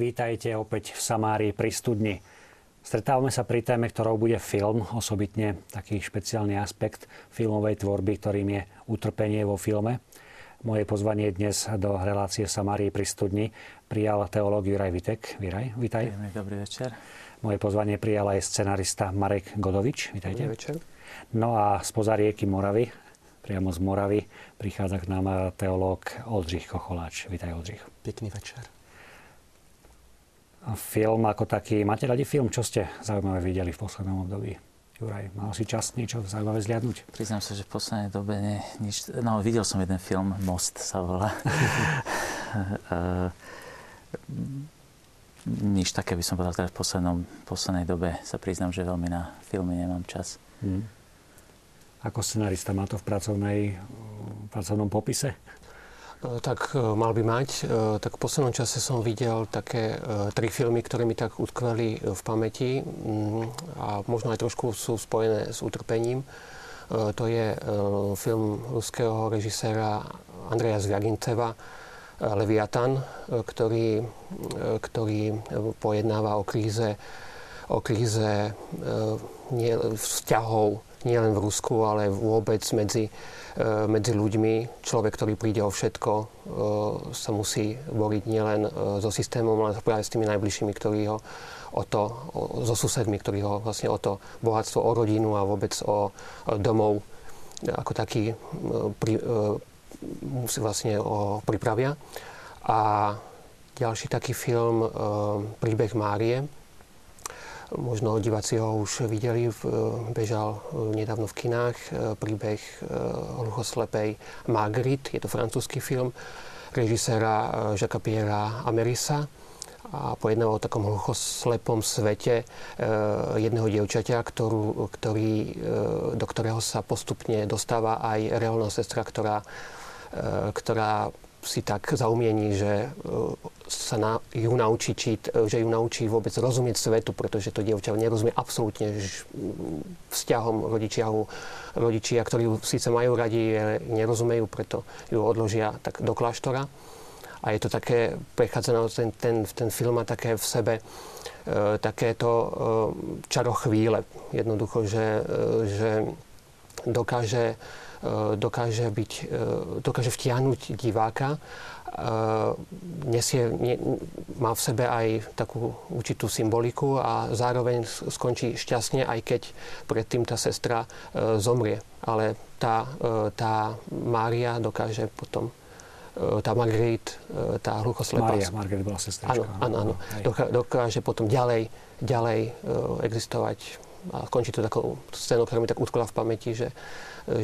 Vítajte opäť v Samárii pri studni. Stretávame sa pri téme, ktorou bude film, osobitne taký špeciálny aspekt filmovej tvorby, ktorým je utrpenie vo filme. Moje pozvanie dnes do relácie v Samárii pri studni prijal teológ Juraj Vitek. Viraj, vítaj. Dobrý večer. Moje pozvanie prijal aj scenarista Marek Godovič. Vítajte. Dobrý večer. No a spoza rieky Moravy, priamo z Moravy, prichádza k nám teológ Oldřich Kocholáč. Vítaj, Oldřich. Pekný večer film ako taký. Máte radi film? Čo ste zaujímavé videli v poslednom období? Juraj, mal si čas niečo zaujímavé zliadnúť? Priznám sa, že v poslednej dobe nie, nič... No, videl som jeden film, Most sa volá. nič také by som povedal teraz v poslednom, poslednej dobe. Sa priznám, že veľmi na filmy nemám čas. Hmm. Ako scenarista má to v pracovnej, v pracovnom popise? E, tak e, mal by mať. E, tak v poslednom čase som videl také tri filmy, ktoré mi tak utkveli v pamäti mm, a možno aj trošku sú spojené s utrpením. To je film ruského režiséra Andreja Zviaginceva Leviatan, ktorý, ktorý pojednáva o kríze, o kríze vzťahov nielen v Rusku, ale vôbec medzi medzi ľuďmi. Človek, ktorý príde o všetko, e, sa musí boriť nielen e, so systémom, ale práve s tými najbližšími, ktorí ho o to, so susedmi, ktorí ho vlastne o to bohatstvo, o rodinu a vôbec o, domov ako taký pri, vlastne o, pripravia. A ďalší taký film Príbeh Márie, Možno diváci ho už videli, bežal e, nedávno v kinách e, príbeh hluchoslepej Marguerite, je to francúzsky film režiséra Jacques Pierre Amerisa. A pojednáva o takom hluchoslepom svete jedného dievčaťa, ktorú, ktorý, do ktorého sa postupne dostáva aj reálna sestra, ktorá, ktorá si tak zaumiení, že e, sa na, ju naučí čít, e, že ju naučí vôbec rozumieť svetu, pretože to dievča nerozumie absolútne vzťahom rodičiahu. Rodičia, ktorí ju síce majú radi, nerozumejú, preto ju odložia tak do kláštora. A je to také, prechádza na ten, ten, ten film a také v sebe e, takéto e, čaro chvíle. Jednoducho, že, e, že dokáže E, dokáže, byť, e, dokáže vtiahnuť diváka. E, nesie, nie, má v sebe aj takú určitú symboliku a zároveň skončí šťastne, aj keď predtým tá sestra zomrie. Ale tá, tá Mária dokáže potom tá Marguerite, tá hluchoslepá. Mária, Marguerite bola sestrička. Áno, áno, áno. Dokáže potom ďalej, ďalej existovať a končí to takou scénou, ktorá mi tak utkla v pamäti, že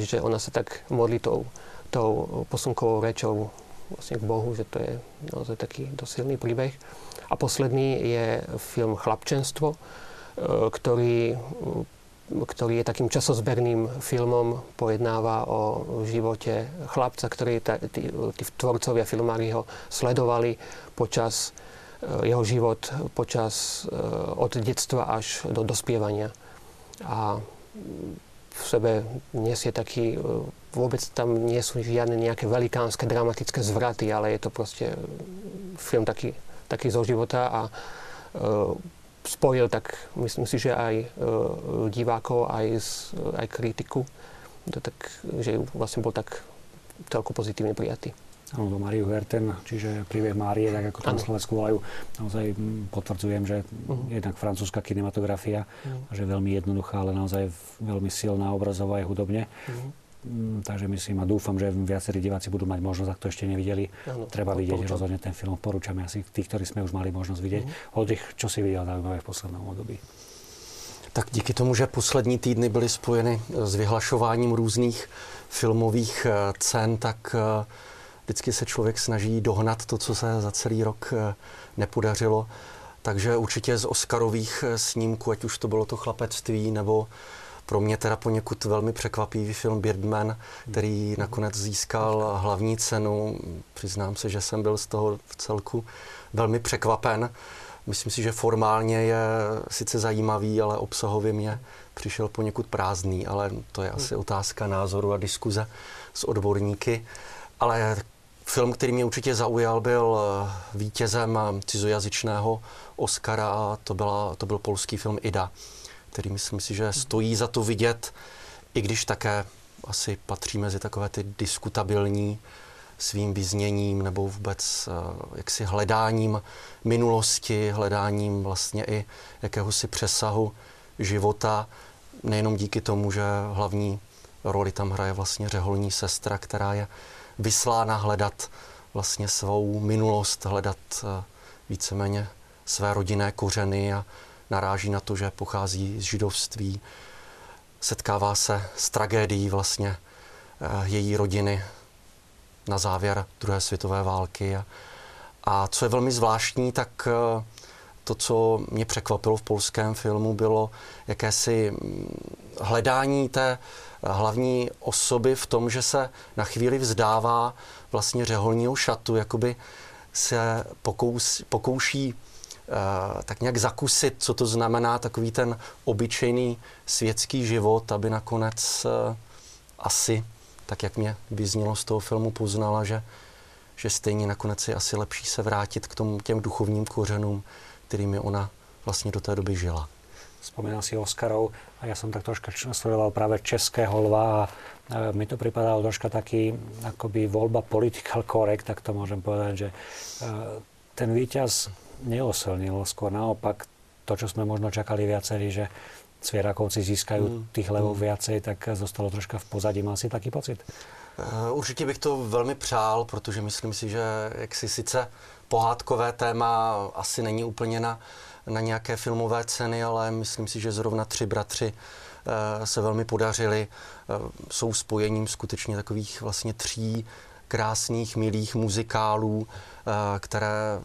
že ona sa tak modlí tou, tou posunkovou rečou vlastne k Bohu, že to je naozaj taký dosilný príbeh. A posledný je film Chlapčenstvo, e, ktorý, ktorý je takým časozberným filmom, pojednáva o živote chlapca, ktorý tí, tí tvorcovia filmári ho sledovali počas e, jeho život počas e, od detstva až do dospievania. A v sebe nesie taký, e, vôbec tam nie sú žiadne nejaké velikánske, dramatické zvraty, ale je to proste film taký, taký zo života a uh, spojil tak, myslím si, že aj uh, divákov, aj, aj kritiku, to tak, že vlastne bol tak celko pozitívne prijatý. Do Mariu Herten, čiže príbeh Márie, tak ako tam Slovensku volajú. Naozaj potvrdzujem, že uh-huh. jednak francúzska kinematografia, uh-huh. že je veľmi jednoduchá, ale naozaj veľmi silná obrazovo aj hudobne. Uh-huh. Takže myslím a dúfam, že viacerí diváci budú mať možnosť, ak to ešte nevideli. Ano, Treba vidieť porúčam. rozhodne ten film. Porúčame asi tých, ktorí sme už mali možnosť vidieť. Uh-huh. Oldřich, čo si videl zaujímavé v poslednom období? Tak díky tomu, že poslední týdny byly spojeny s vyhlašováním různých filmových eh, cen, tak eh, vždycky se člověk snaží dohnat to, co se za celý rok eh, nepodařilo. Takže určitě z Oscarových eh, snímků, ať už to bylo to chlapectví, nebo pro mě teda poněkud velmi překvapivý film Birdman, který nakonec získal hlavní cenu. Přiznám se, že jsem byl z toho v celku velmi překvapen. Myslím si, že formálně je sice zajímavý, ale obsahově mě přišel poněkud prázdný, ale to je asi otázka názoru a diskuze s odborníky. Ale Film, který mě určitě zaujal, byl eh, vítězem cizojazyčného Oscara a to, byla, to byl polský film Ida, který myslím si, že stojí za to vidět, i když také asi patří mezi takové ty diskutabilní svým vyzněním nebo vůbec jaksi hledáním minulosti, hledáním vlastně i jakéhosi přesahu života, nejenom díky tomu, že hlavní roli tam hraje vlastně řeholní sestra, která je vyslána hledat vlastně svou minulost, hledat eh, víceméně své rodinné kořeny a naráží na to, že pochází z židovství, setkává se s tragédií vlastně eh, její rodiny na závěr druhé světové války. A, co je velmi zvláštní, tak eh, to, co mě překvapilo v polském filmu, bylo jakési mm, hledání té hlavní osoby v tom, že se na chvíli vzdává vlastně řeholního šatu, jakoby se pokous, pokouší uh, tak nějak zakusit, co to znamená takový ten obyčejný světský život, aby nakonec uh, asi, tak jak mě vyznělo z toho filmu, poznala, že, že stejně nakonec je asi lepší se vrátit k tomu, těm duchovním kořenům, kterými ona vlastně do té doby žila. Spomínal si Oscarov a ja som tak troška sledoval práve Českého lva a mi to pripadalo troška taký akoby voľba political correct, tak to môžem povedať, že ten víťaz neosilnil, skôr naopak to, čo sme možno čakali viacerí, že Cvierakovci získajú mm. tých levov mm. viacej, tak zostalo troška v pozadí. Má si taký pocit? Určitě bych to velmi přál, protože myslím si, že jak si sice pohádkové téma asi není úplně na, na nějaké filmové ceny, ale myslím si, že zrovna tři bratři eh, se velmi podařili. Eh, jsou spojením skutečně takových vlastně tří krásných, milých muzikálů, eh, které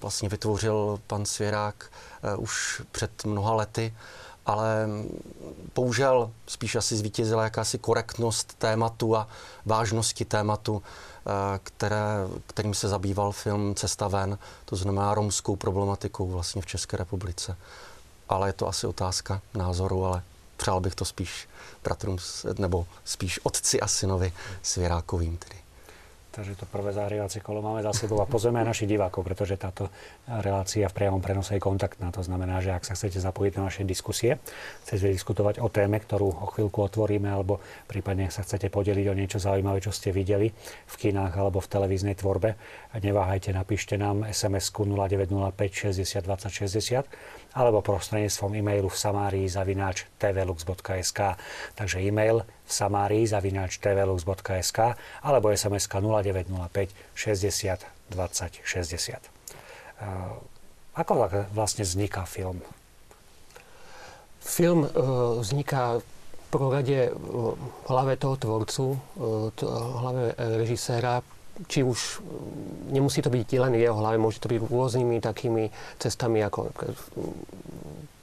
vlastně vytvořil pan Svěrák už před mnoha lety ale bohužel spíš asi zvítězila jakási korektnost tématu a vážnosti tématu, eh, které, kterým se zabýval film Cesta ven, to znamená romskou problematikou vlastně v České republice. Ale je to asi otázka názoru, ale přál bych to spíš bratrům, nebo spíš otci a synovi Svěrákovým tedy. Takže to prvé zahrievacie kolo máme za sebou a pozrieme aj našich divákov, pretože táto relácia v priamom prenose je kontaktná. To znamená, že ak sa chcete zapojiť do našej diskusie, chcete diskutovať o téme, ktorú o chvíľku otvoríme, alebo prípadne sa chcete podeliť o niečo zaujímavé, čo ste videli v kinách alebo v televíznej tvorbe, neváhajte, napíšte nám SMS-ku 0905 60 20 60 alebo prostredníctvom e-mailu v samárii zavináč tvlux.sk. Takže e-mail v samárii zavináč tvlux.sk alebo sms 0905 60 20 60. Ako vlastne vzniká film? Film uh, vzniká v prvom rade v hlave toho tvorcu, v hlave režiséra, či už nemusí to byť len v jeho hlave, môže to byť rôznymi takými cestami, ako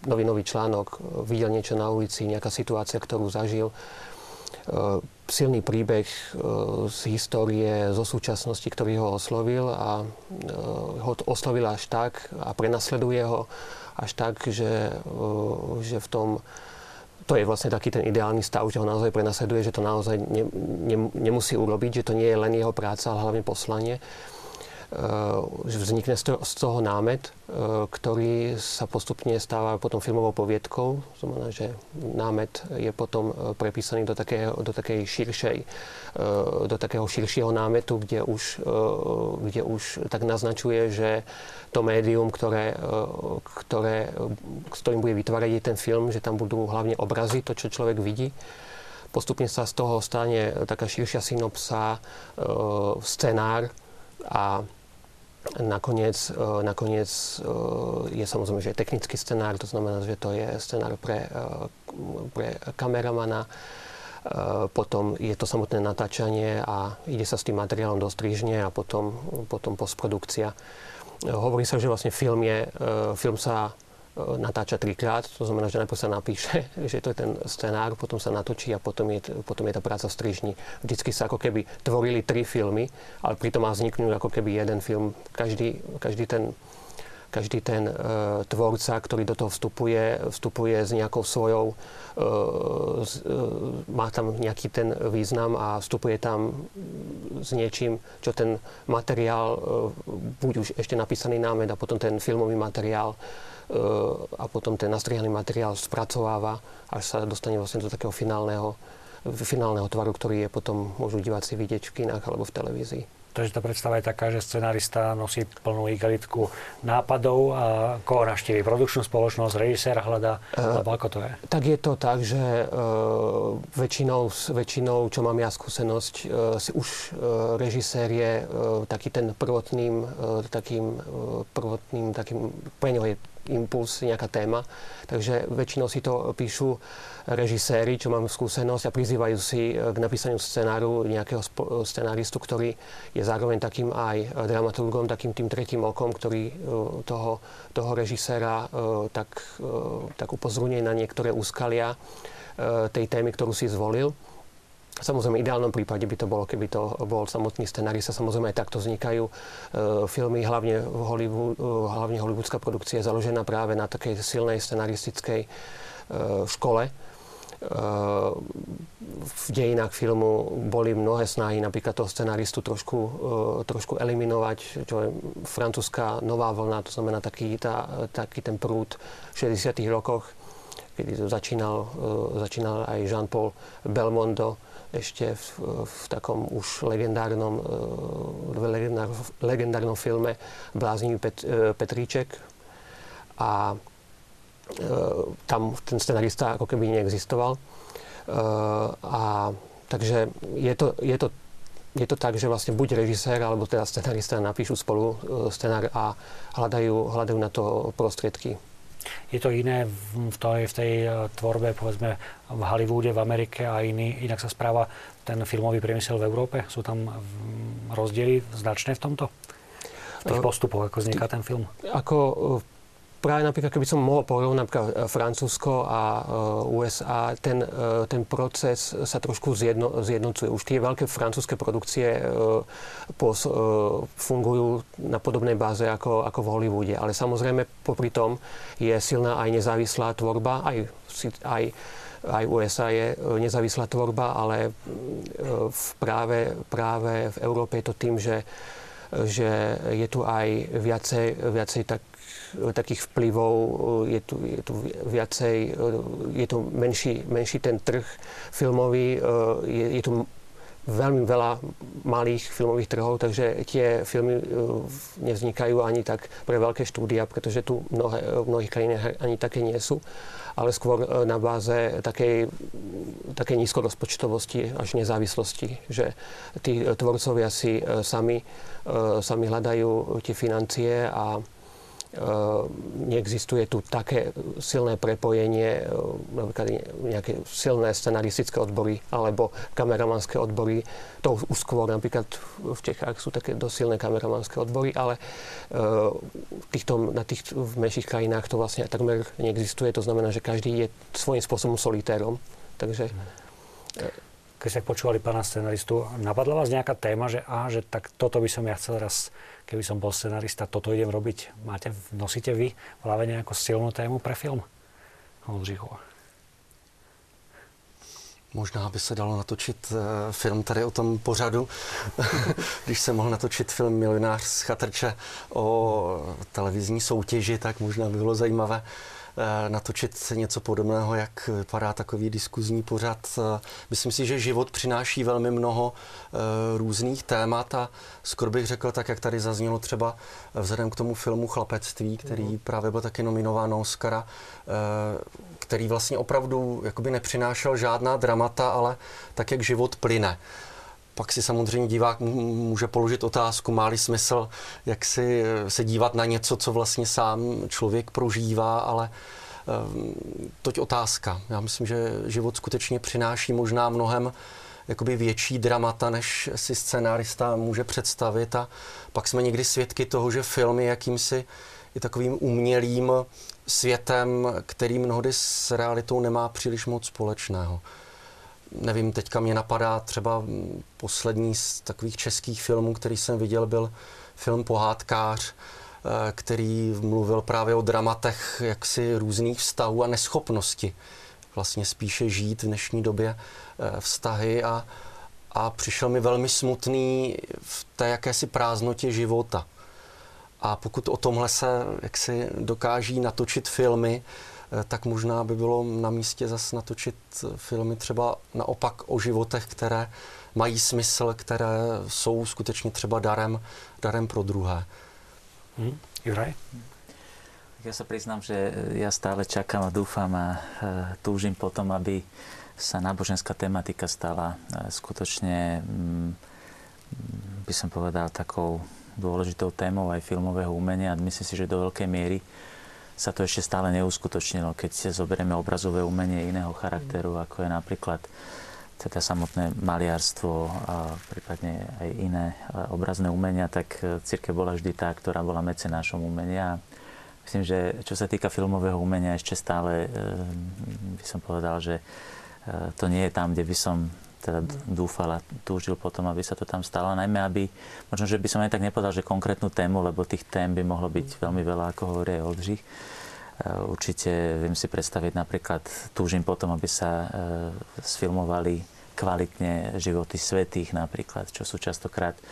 novinový článok, videl niečo na ulici, nejaká situácia, ktorú zažil, silný príbeh e, z histórie, zo súčasnosti, ktorý ho oslovil a e, ho oslovil až tak a prenasleduje ho až tak, že, že v tom to je vlastne taký ten ideálny stav, že ho naozaj prenasleduje, že to naozaj ne, ne, nemusí urobiť, že to nie je len jeho práca, ale hlavne poslanie. Že vznikne z toho námet, eh, ktorý sa postupne stáva potom filmovou poviedkou. Znamená, že námet je potom eh, prepísaný do, takého, do takej širšej, do takého širšieho námetu, kde už, kde už tak naznačuje, že to médium, ktoré, ktoré, s ktorým bude vytvárať ten film, že tam budú hlavne obrazy, to, čo človek vidí, postupne sa z toho stane taká širšia synopsa, scenár a Nakoniec, e, nakoniec e, je samozrejme, že je technický scenár, to znamená, že to je scenár pre, e, pre kameramana, potom je to samotné natáčanie a ide sa s tým materiálom do strižne a potom, potom postprodukcia. Hovorí sa, že vlastne film, je, film sa natáča trikrát, to znamená, že najprv sa napíše, že to je ten scenár, potom sa natočí a potom je, potom je tá práca v strižni. Vždycky sa ako keby tvorili tri filmy, ale pritom má vzniknúť ako keby jeden film. Každý, každý ten každý ten uh, tvorca, ktorý do toho vstupuje, vstupuje s nejakou svojou, uh, z, uh, má tam nejaký ten význam a vstupuje tam s niečím, čo ten materiál, uh, buď už ešte napísaný námed a potom ten filmový materiál a potom ten nastrihaný materiál spracováva, až sa dostane vlastne do takého finálneho, finálneho tvaru, ktorý je potom môžu diváci vidieť v kinách alebo v televízii. Takže tá predstava je taká, že scenarista nosí plnú igelitku nápadov a koho naštívi? Produkčnú spoločnosť, režiséra hľadá, uh, alebo ako to je? Tak je to tak, že uh, väčšinou, väčšinou, čo mám ja skúsenosť, uh, si už uh, režisér je uh, taký ten prvotným, uh, takým uh, prvotným, takým, pre je impuls, nejaká téma. Takže väčšinou si to píšu režiséri, čo mám skúsenosť a prizývajú si eh, k napísaniu scenáru nejakého scenáristu, ktorý je zároveň takým aj dramaturgom, takým tým tretím okom, ktorý eh, toho, toho režiséra eh, tak, tak upozorňuje na niektoré úskalia tej témy, ktorú si zvolil. Samozrejme, v ideálnom prípade by to bolo, keby to bol samotný scenárista. Samozrejme, aj takto vznikajú e, filmy, hlavne, Hollywood, e, hlavne hollywoodská produkcia je založená práve na takej silnej scenaristickej e, škole. V dejinách filmu boli mnohé snahy napríklad toho scenáristu trošku, trošku eliminovať, čo je francúzska nová vlna, to znamená taký, tá, taký ten prúd v 60. rokoch, kedy to začínal, začínal aj Jean-Paul Belmondo, ešte v, v takom už legendárnom, e, legendár, legendárnom filme Bláznivý Pet, e, Petríček. A e, tam ten scenarista ako keby neexistoval. A takže je to, je to je to tak, že vlastne buď režisér alebo teda scenarista napíšu spolu scenár a hľadajú, hľadajú na to prostriedky. Je to iné v tej, v tej e, tvorbe, povedzme, v Hollywoode, v Amerike a iný, inak sa správa ten filmový priemysel v Európe? Sú tam rozdiely značné v tomto? V tých postupoch, ako vzniká ten film? Ako e, práve napríklad, keby som mohol porovnať napríklad e, Francúzsko a uh, USA, ten, uh, ten proces sa trošku zjedno, zjednocuje. Už tie veľké francúzske produkcie pos, fungujú na podobnej báze ako, ako v Hollywoode. Ale samozrejme, popri tom je silná aj nezávislá tvorba, aj, aj aj USA je nezávislá tvorba, ale v práve, práve v Európe je to tým, že, že je tu aj viacej, viacej tak takých vplyvov, je tu, je tu viacej, je tu menší, menší ten trh filmový, je, je tu veľmi veľa malých filmových trhov, takže tie filmy nevznikajú ani tak pre veľké štúdia, pretože tu mnohé, v mnohých krajinách ani také nie sú, ale skôr na báze takej, takej nízkorozpočtovosti až nezávislosti, že tí tvorcovia si sami, sami hľadajú tie financie a neexistuje tu také silné prepojenie, ehm, napríklad nejaké silné scenaristické odbory alebo kameramanské odbory. To už skôr napríklad v Čechách sú také dosť kameramanské odbory, ale ehm, týchto, na tých v menších krajinách to vlastne takmer neexistuje. To znamená, že každý je svojím spôsobom solitérom. Takže keď ste počúvali pána scenaristu, napadla vás nejaká téma, že, á, že tak toto by som ja chcel raz keby som bol scenarista, toto idem robiť. Máte, nosíte vy v hlave nejakú silnú tému pre film? Oldřichova. Možná by se dalo natočit uh, film tady o tom pořadu, když se mohl natočit film Milionář z Chatrče o televizní soutěži, tak možná by bylo zajímavé Eh, natočit něco podobného, jak vypadá takový diskuzní pořad. Eh, myslím si, že život přináší velmi mnoho eh, různých témat a skoro bych řekl, tak jak tady zaznělo třeba vzhledem k tomu filmu Chlapectví, který mm. právě byl taky nominován na Oscara, který vlastně opravdu jakoby nepřinášel žádná dramata, ale tak, jak život plyne. Pak si samozřejmě divák může položit otázku, má-li smysl, jak si se dívat na něco, co vlastně sám člověk prožívá, ale ehm, toť otázka. Já myslím, že život skutečně přináší možná mnohem jakoby větší dramata, než si scenárista může představit a pak jsme někdy svědky toho, že film je jakýmsi je takovým umělým světem, který mnohdy s realitou nemá příliš moc společného nevím, teďka mě napadá třeba poslední z takových českých filmů, který jsem viděl, byl film Pohádkář, který mluvil právě o dramatech jaksi různých vztahů a neschopnosti vlastně spíše žít v dnešní době vztahy a, a přišel mi velmi smutný v té jakési prázdnotě života. A pokud o tomhle se jaksi dokáží natočit filmy, eh, tak možná by bylo na místě zase natočit filmy třeba naopak o životech, které mají smysl, které jsou skutečně třeba darem, darem pro druhé. Hmm. Juraj? Ja sa priznám, že ja stále čakám a dúfam a túžim potom, aby sa náboženská tematika stala skutočne, mm, by som povedal, takou dôležitou témou aj filmového umenia a myslím si, že do veľkej miery sa to ešte stále neuskutočnilo, keď si zoberieme obrazové umenie iného charakteru, ako je napríklad teda samotné maliarstvo a prípadne aj iné obrazné umenia, tak církev bola vždy tá, ktorá bola mecenášom umenia. Myslím, že čo sa týka filmového umenia, ešte stále by som povedal, že to nie je tam, kde by som teda dúfal a túžil potom, aby sa to tam stalo. Najmä, aby, možno, že by som aj tak nepovedal, že konkrétnu tému, lebo tých tém by mohlo byť veľmi veľa, ako hovorí aj Oldřich. E, určite viem si predstaviť napríklad, túžim potom, aby sa e, sfilmovali kvalitne životy svetých napríklad, čo sú častokrát e,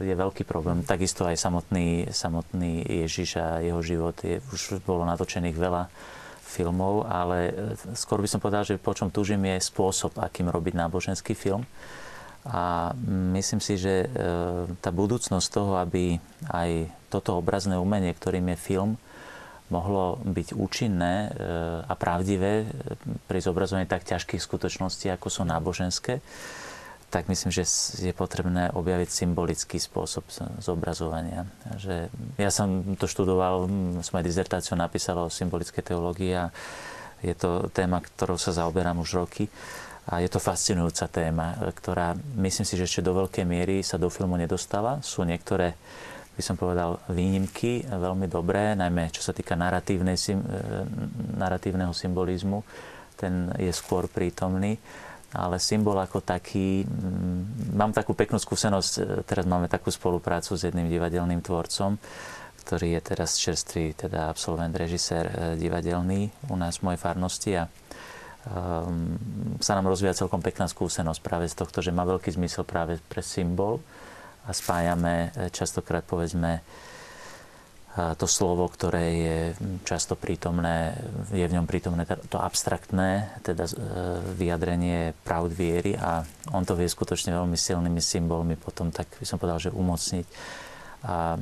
je veľký problém. Takisto aj samotný, samotný Ježiš a jeho život je, už bolo natočených veľa filmov, ale e, skôr by som povedal, že po čom túžim je spôsob, akým robiť náboženský film. A myslím si, že e, tá budúcnosť toho, aby aj toto obrazné umenie, ktorým je film, mohlo byť účinné e, a pravdivé pri zobrazovaní tak ťažkých skutočností, ako sú náboženské, tak myslím, že je potrebné objaviť symbolický spôsob zobrazovania. Že ja som to študoval, som aj dizertáciu napísal o symbolické teológii a je to téma, ktorou sa zaoberám už roky. A je to fascinujúca téma, ktorá myslím si, že ešte do veľkej miery sa do filmu nedostala. Sú niektoré, by som povedal, výnimky veľmi dobré, najmä čo sa týka e, narratívneho symbolizmu. Ten je skôr prítomný ale symbol ako taký, mm, mám takú peknú skúsenosť, e, teraz máme takú spoluprácu s jedným divadelným tvorcom, ktorý je teraz čerstvý, teda absolvent, režisér e, divadelný u nás v mojej farnosti a um, sa nám rozvíja celkom pekná skúsenosť práve z tohto, že má veľký zmysel práve pre symbol a spájame častokrát povedzme to slovo, ktoré je často prítomné, je v ňom prítomné to abstraktné, teda e, vyjadrenie pravd viery a on to vie skutočne veľmi silnými symbolmi potom, tak by som povedal, že umocniť. A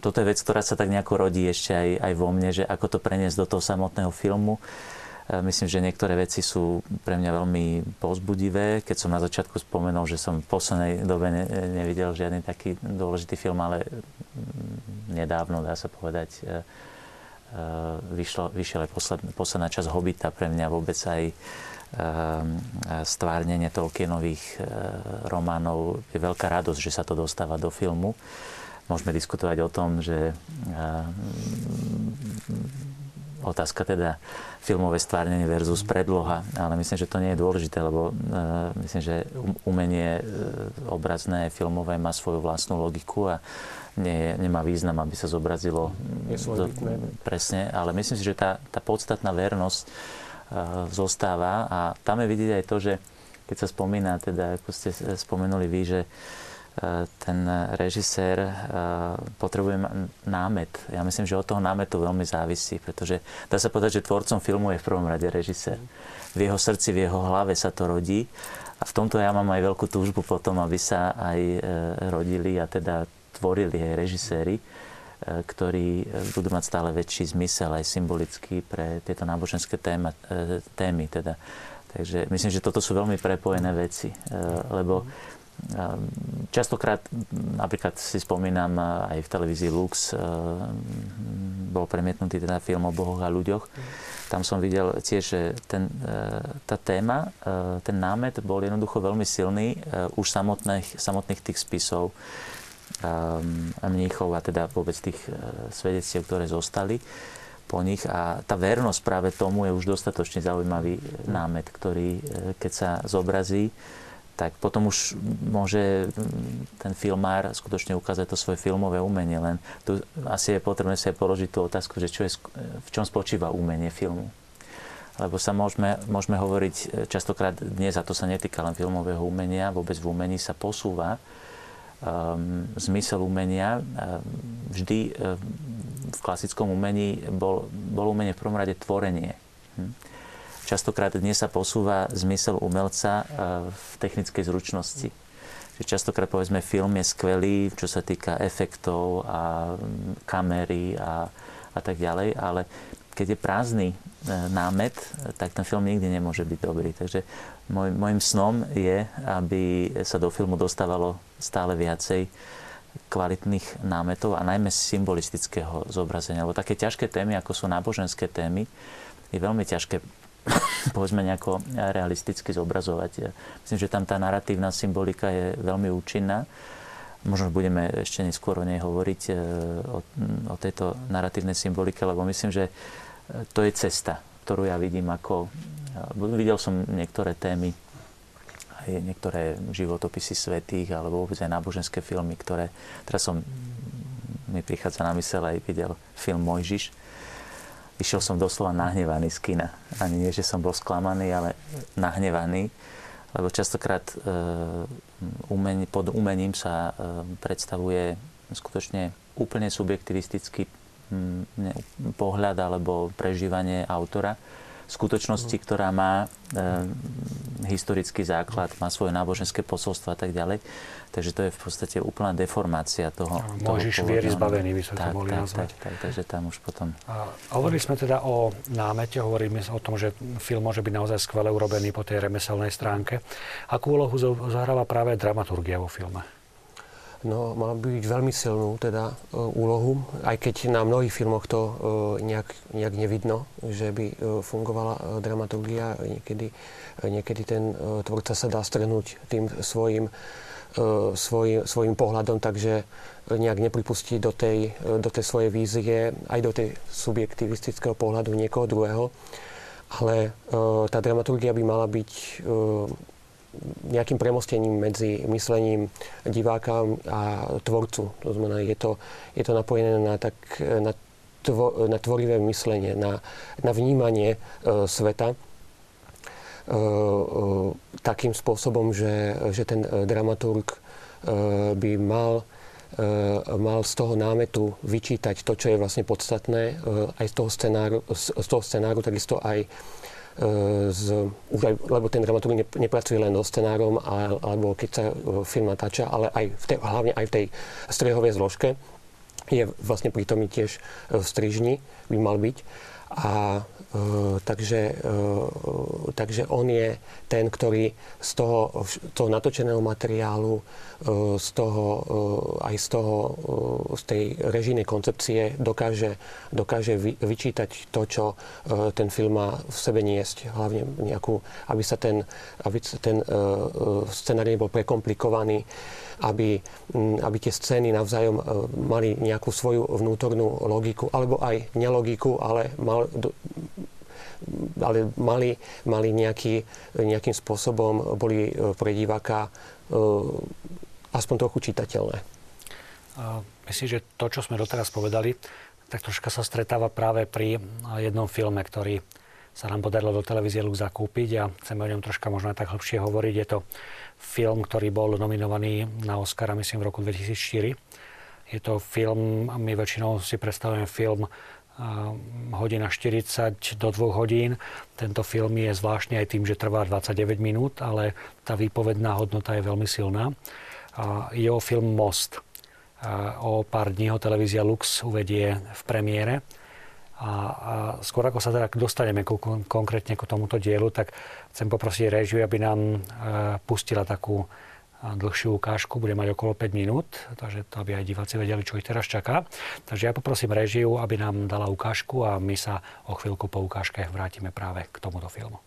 toto je vec, ktorá sa tak nejako rodí ešte aj, aj vo mne, že ako to preniesť do toho samotného filmu. Myslím, že niektoré veci sú pre mňa veľmi pozbudivé. Keď som na začiatku spomenul, že som v poslednej dobe ne, nevidel žiadny taký dôležitý film, ale nedávno, dá sa povedať, e, e, vyšlo, vyšiel aj posled, posledná časť Hobita pre mňa vôbec aj e, stvárnenie Tolkienových románov. Je veľká radosť, že sa to dostáva do filmu. Môžeme diskutovať o tom, že otázka teda filmové stvárnenie versus predloha, ale myslím, že to nie je dôležité, lebo uh, myslím, že um, umenie uh, obrazné, filmové má svoju vlastnú logiku a nie, nemá význam, aby sa zobrazilo do, presne, ale myslím si, že tá, tá podstatná vernosť uh, zostáva a tam je vidieť aj to, že keď sa spomína, teda ako ste spomenuli vy, že uh, ten režisér eh, potrebuje námet. Ja myslím, že od toho námetu veľmi závisí, pretože dá sa povedať, že tvorcom filmu je v prvom rade režisér. V jeho srdci, v jeho hlave sa to rodí a v tomto ja mám aj veľkú túžbu potom, aby sa aj eh, rodili a teda tvorili aj režiséri, eh, ktorí budú mať stále väčší zmysel aj symbolický pre tieto náboženské téma, témy. Teda. Takže myslím, že toto sú veľmi prepojené veci, lebo častokrát, napríklad si spomínam aj v televízii Lux, ehm, bol premietnutý teda film o bohoch a ľuďoch. Tam som videl tiež, že ten, e, tá téma, ten námet bol jednoducho veľmi silný už samotných, samotných tých spisov ehm, mníchov a teda vôbec tých svedectiev, ktoré zostali po nich a tá vernosť práve tomu je už dostatočne zaujímavý námet, ktorý keď sa zobrazí, tak potom už môže ten filmár skutočne ukázať to svoje filmové umenie. Len tu asi je potrebné si položiť tú otázku, že čo je, v čom spočíva umenie filmu. Lebo sa môžeme, môžeme hovoriť e, častokrát dnes, a to sa netýka len filmového umenia, vôbec v umení sa posúva um, zmysel umenia. Um, vždy um, v klasickom umení bol, bol umenie v prvom rade tvorenie. Hm Častokrát dnes sa posúva zmysel umelca eh, v technickej zručnosti. Častokrát povedzme film je skvelý, čo sa týka efektov a kamery a, a tak ďalej, ale keď je prázdny eh, námet, tak ten film nikdy nemôže byť dobrý. Takže môj, môjim snom je, aby sa do filmu dostávalo stále viacej kvalitných námetov a najmä symbolistického zobrazenia. Lebo také ťažké témy, ako sú náboženské témy, je veľmi ťažké povedzme nejako realisticky zobrazovať. Myslím, že tam tá narratívna symbolika je veľmi účinná. Možno budeme ešte neskôr o nej hovoriť, e, o, o tejto narratívnej symbolike, lebo myslím, že to je cesta, ktorú ja vidím ako... E, videl som niektoré témy, aj niektoré životopisy svetých, alebo vôbec aj náboženské filmy, ktoré... Teraz som mi prichádza na mysel aj videl film Mojžiš, Išiel som doslova nahnevaný z kina. Ani nie, že som bol sklamaný, ale nahnevaný. Lebo častokrát e, pod umením sa e, predstavuje skutočne úplne subjektivistický pohľad alebo prežívanie autora skutočnosti, ktorá má e, historický základ, má svoje náboženské posolstvo a tak ďalej. Takže to je v podstate úplná deformácia toho. Môžeš viery zbavený, by sme tak, to mohli tak, nazvať. Tak, tak, takže tam už potom... A hovorili sme teda o námete, hovoríme o tom, že film môže byť naozaj skvele urobený po tej remeselnej stránke. Akú úlohu zahráva práve dramaturgia vo filme? No, má byť veľmi silnú teda e, úlohu, aj keď na mnohých filmoch to e, nejak, nejak nevidno, že by e, fungovala dramaturgia. Niekedy, niekedy ten tvorca sa dá strhnúť tým svojim, svoj, svojim pohľadom, takže nejak nepripustí do tej, do tej svojej vízie, aj do tej subjektivistického pohľadu niekoho druhého. Ale tá dramaturgia by mala byť nejakým premostením medzi myslením diváka a tvorcu. To znamená, je to, je to napojené na, tak, na, tvo, na tvorivé myslenie, na, na vnímanie e, sveta e, e, takým spôsobom, že, že ten dramaturg e, by mal e, mal z toho námetu vyčítať to, čo je vlastne podstatné, e, aj z toho scenáru, z toho scenáru takisto aj z, už aj, lebo ten dramaturg nepracuje len so scenárom, alebo keď sa e, film natáča, ale aj v tej, hlavne aj v tej strehovej zložke. Je vlastne prítomný tiež v strižni, by mal byť. A e, takže, e, takže on je ten, ktorý z toho, toho natočeného materiálu, e, z toho, aj z, toho, z tej režijnej koncepcie dokáže, dokáže vyčítať to, čo ten film má v sebe niesť. Hlavne nejakú, aby sa ten, aby ten scenár nebol prekomplikovaný, aby, aby tie scény navzájom mali nejakú svoju vnútornú logiku, alebo aj nelogiku, ale mal, ale mali, mali nejaký, nejakým spôsobom, boli e, pre diváka e, aspoň trochu čitateľné. Myslím, že to, čo sme doteraz povedali, tak troška sa stretáva práve pri jednom filme, ktorý sa nám podarilo do televízie Lux zakúpiť a chceme o ňom troška možno aj tak hlbšie hovoriť. Je to film, ktorý bol nominovaný na Oscara, myslím, v roku 2004. Je to film, my väčšinou si predstavujeme film hodina 40 do 2 hodín. Tento film je zvláštny aj tým, že trvá 29 minút, ale tá výpovedná hodnota je veľmi silná. Je o film Most. O pár dní ho televízia Lux uvedie v premiére. A, a skôr ako sa teda dostaneme ku, konkrétne k tomuto dielu, tak chcem poprosiť režiu, aby nám e, pustila takú dlhšiu ukážku, bude mať okolo 5 minút, takže to aby aj diváci vedeli, čo ich teraz čaká. Takže ja poprosím režiu, aby nám dala ukážku a my sa o chvíľku po ukážke vrátime práve k tomuto filmu.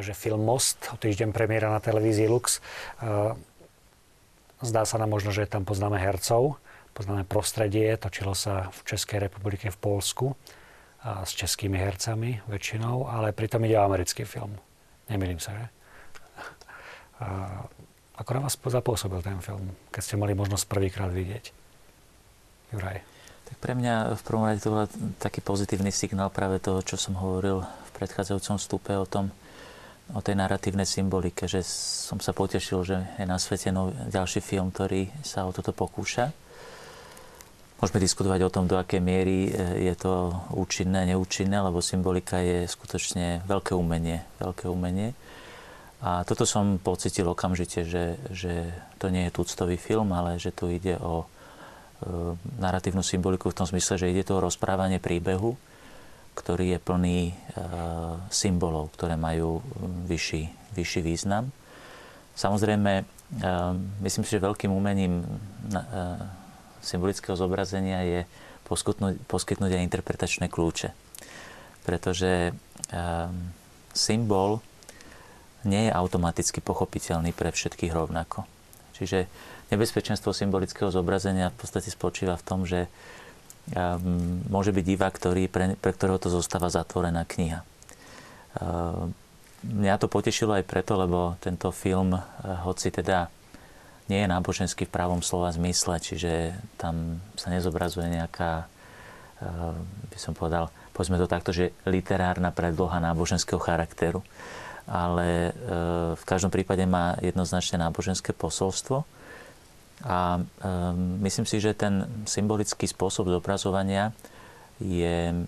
Takže film Most, o týždeň premiéra na televízii Lux. Zdá sa nám možno, že tam poznáme hercov, poznáme prostredie, točilo sa v Českej republike, v Polsku a s českými hercami väčšinou, ale pritom ide o americký film. Nemýlim sa, že? A ako na vás zapôsobil ten film, keď ste mali možnosť prvýkrát vidieť? Juraj. Tak pre mňa v prvom rade to bol taký pozitívny signál práve toho, čo som hovoril v predchádzajúcom stupe o tom, o tej narratívnej symbolike, že som sa potešil, že je na svete nov, ďalší film, ktorý sa o toto pokúša. Môžeme diskutovať o tom, do akej miery e, je to účinné, neúčinné, lebo symbolika je skutočne veľké umenie. Veľké umenie. A toto som pocitil okamžite, že, že to nie je tuctový film, ale že tu ide o e, narratívnu symboliku v tom smysle, že ide to o rozprávanie príbehu, ktorý je plný e, symbolov, ktoré majú vyšší, vyšší význam. Samozrejme, e, myslím si, že veľkým umením e, symbolického zobrazenia je poskytnúť, poskytnúť aj interpretačné kľúče. Pretože symbol nie je automaticky pochopiteľný pre všetkých rovnako. Čiže nebezpečenstvo symbolického zobrazenia v podstate spočíva v tom, že môže byť divák, ktorý, pre, pre ktorého to zostáva zatvorená kniha. Ehm, mňa to potešilo aj preto, lebo tento film, eh, hoci teda nie je náboženský v právom slova zmysle, čiže tam sa nezobrazuje nejaká, ehm, by som povedal, povedzme to takto, že literárna predloha náboženského charakteru. Ale v každom prípade má jednoznačne náboženské posolstvo a um, myslím si, že ten symbolický spôsob zobrazovania je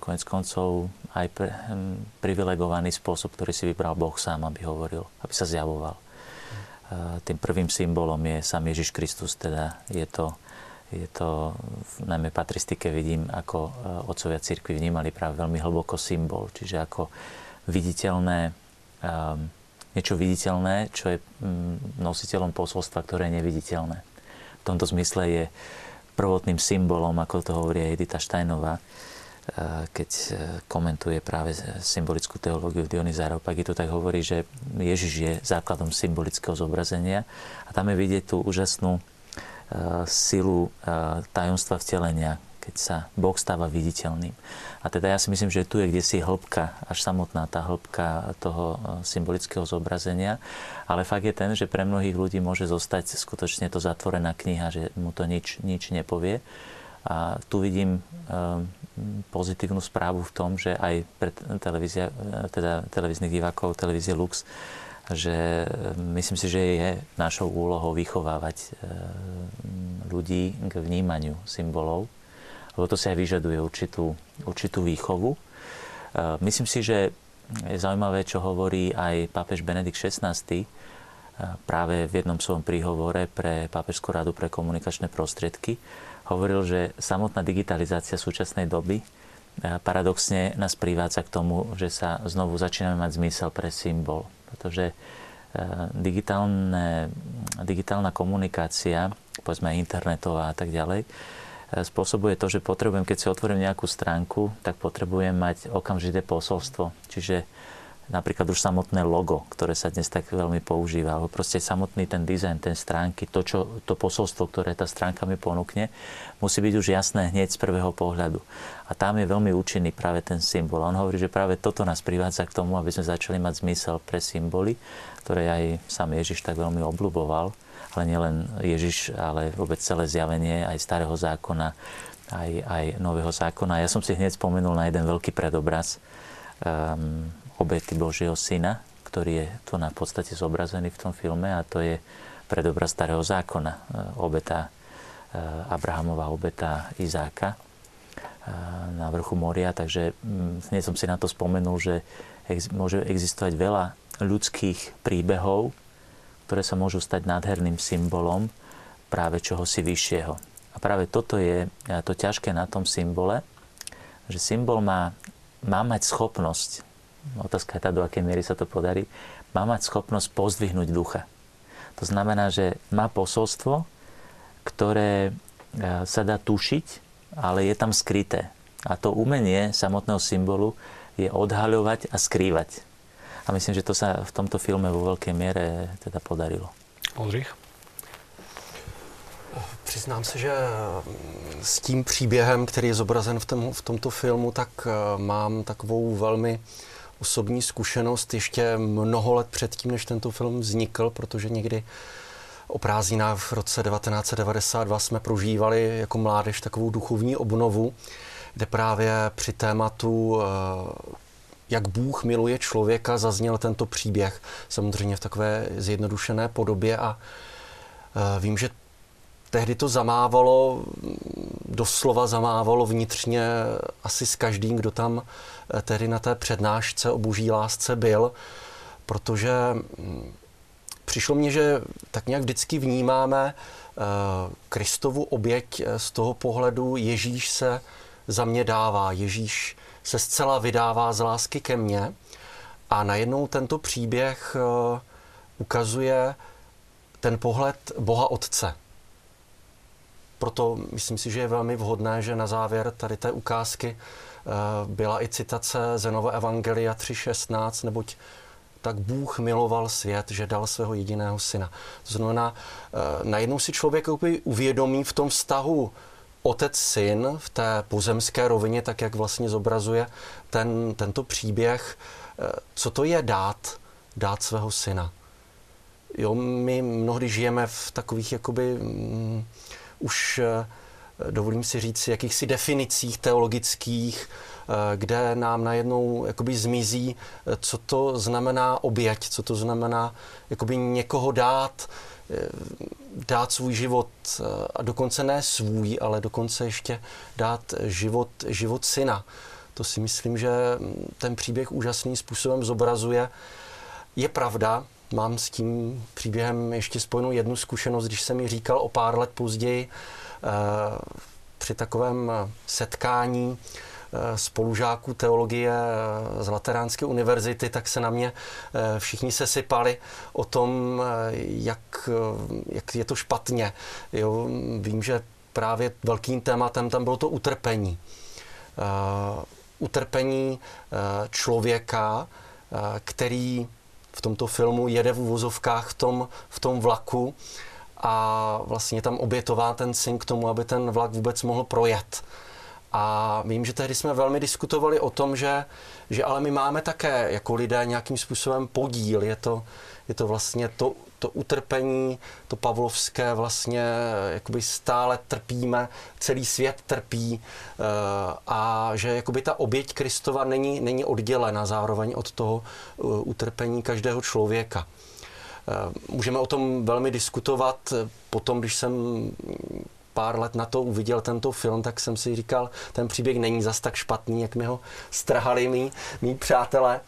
konec koncov aj pre, um, privilegovaný spôsob, ktorý si vybral Boh sám, aby hovoril, aby sa zjavoval. Uh, tým prvým symbolom je sám Ježiš Kristus, teda je to, je to v najmä patristike vidím, ako uh, otcovia cirkvi vnímali práve veľmi hlboko symbol, čiže ako viditeľné um, niečo viditeľné, čo je mm, nositeľom posolstva, ktoré je neviditeľné. V tomto zmysle je prvotným symbolom, ako to hovorí Edita Steinová, e, keď e, komentuje práve symbolickú teológiu Dionyzára to tak hovorí, že Ježiš je základom symbolického zobrazenia a tam je vidieť tú úžasnú e, silu tajomstva vtelenia, keď sa Boh stáva viditeľným. A teda ja si myslím, že tu je kde si hĺbka, až samotná tá hĺbka toho e, symbolického zobrazenia. Ale fakt je ten, že pre mnohých ľudí môže zostať skutočne to zatvorená kniha, že mu to nič, nič nepovie. A tu vidím um, pozitívnu správu v tom, že aj pre televízia, e, teda televíznych divákov, televízie Lux, že myslím si, že je našou úlohou vychovávať ľudí k vnímaniu symbolov lebo to si aj vyžaduje určitú, určitú výchovu. E, myslím si, že je zaujímavé, čo hovorí aj pápež Benedikt XVI e, práve v jednom svojom príhovore pre Pápežskú radu pre komunikačné prostriedky. Hovoril, že samotná digitalizácia súčasnej doby e, paradoxne nás privádza k tomu, že sa znovu začíname mať zmysel pre symbol. Pretože digitálne, digitálna komunikácia, povedzme internetová a tak ďalej, spôsobuje to, že potrebujem, keď si otvorím nejakú stránku, tak potrebujem mať okamžité posolstvo. Čiže napríklad už samotné logo, ktoré sa dnes tak veľmi používa, alebo proste samotný ten dizajn, ten stránky, to, čo, to posolstvo, ktoré tá stránka mi ponúkne, musí byť už jasné hneď z prvého pohľadu. A tam je veľmi účinný práve ten symbol. On hovorí, že práve toto nás privádza k tomu, aby sme začali mať zmysel pre symboly, ktoré aj sám Ježiš tak veľmi obľúboval ale nielen Ježiš, ale vôbec celé zjavenie aj starého zákona, aj, aj nového zákona. Ja som si hneď spomenul na jeden veľký predobraz um, obety Božieho syna, ktorý je tu na podstate zobrazený v tom filme a to je predobraz starého zákona, uh, obeta uh, Abrahamova obeta Izáka uh, na vrchu moria. Takže um, hneď som si na to spomenul, že ex- môže existovať veľa ľudských príbehov, ktoré sa môžu stať nádherným symbolom práve čohosi vyššieho. A práve toto je to ťažké na tom symbole, že symbol má, má mať schopnosť, otázka je tá, do akej miery sa to podarí, má mať schopnosť pozdvihnúť ducha. To znamená, že má posolstvo, ktoré e, sa dá tušiť, ale je tam skryté. A to umenie samotného symbolu je odhaľovať a skrývať. A myslím, že to sa v tomto filme vo veľkej miere teda podarilo. Oldřich? Přiznám se, že s tím příběhem, který je zobrazen v, tom, v tomto filmu, tak eh, mám takovou velmi osobní zkušenost ještě mnoho let předtím, než tento film vznikl, protože někdy o prázdninách v roce 1992 jsme prožívali jako mládež takovou duchovní obnovu, kde právě při tématu eh, jak Bůh miluje člověka, zazněl tento příběh, samozřejmě v takové zjednodušené podobě a eh, vím, že tehdy to zamávalo, doslova zamávalo vnitřně asi s každým, kdo tam eh, tehdy na té přednášce o boží lásce byl, protože hm, přišlo mně, že tak nějak vždycky vnímáme eh, Kristovu oběť z toho pohledu Ježíš se za mě dává, Ježíš se zcela vydává z lásky ke mně a najednou tento příběh ukazuje ten pohled Boha Otce proto myslím si, že je velmi vhodné, že na závěr tady té ukázky eh, byla i citace Zenova Evangelia 3.16, neboť tak Bůh miloval svět, že dal svého jediného syna. To znamená, eh, najednou si člověk uvědomí v tom vztahu otec-syn v té pozemské rovině, tak jak vlastně zobrazuje ten, tento příběh, eh, co to je dát, dát svého syna. Jo, my mnohdy žijeme v takových jakoby mm, už eh, dovolím si říct, jakýchsi definicích teologických, eh, kde nám najednou jakoby zmizí, co to znamená oběť, co to znamená jakoby někoho dát, dát svůj život, a dokonce ne svůj, ale dokonce ještě dát život, život syna. To si myslím, že ten příběh úžasným způsobem zobrazuje. Je pravda, Mám s tím příběhem ještě spojenou jednu zkušenost, když jsem mi říkal o pár let později eh, při takovém setkání eh, spolužáků teologie eh, z Lateránské univerzity, tak se na mě všichni se sypali o tom, jak, jak je to špatně. Jo, vím, že právě velkým tématem tam bylo to utrpení. Utrpení člověka, který v tomto filmu jede v uvozovkách v tom, v tom vlaku a vlastně tam obětová ten syn k tomu, aby ten vlak vůbec mohl projet. A vím, že tehdy jsme velmi diskutovali o tom, že, že ale my máme také jako lidé nějakým způsobem podíl. Je to, je to vlastně to to utrpení, to pavlovské vlastně jakoby stále trpíme, celý svět trpí eh, a že jakoby ta oběť Kristova není, není oddělena zároveň od toho eh, utrpení každého člověka. Eh, můžeme o tom velmi diskutovat. Potom, když jsem pár let na to uviděl tento film, tak jsem si říkal, ten příběh není zas tak špatný, jak mi ho strhali mý, mý přátelé,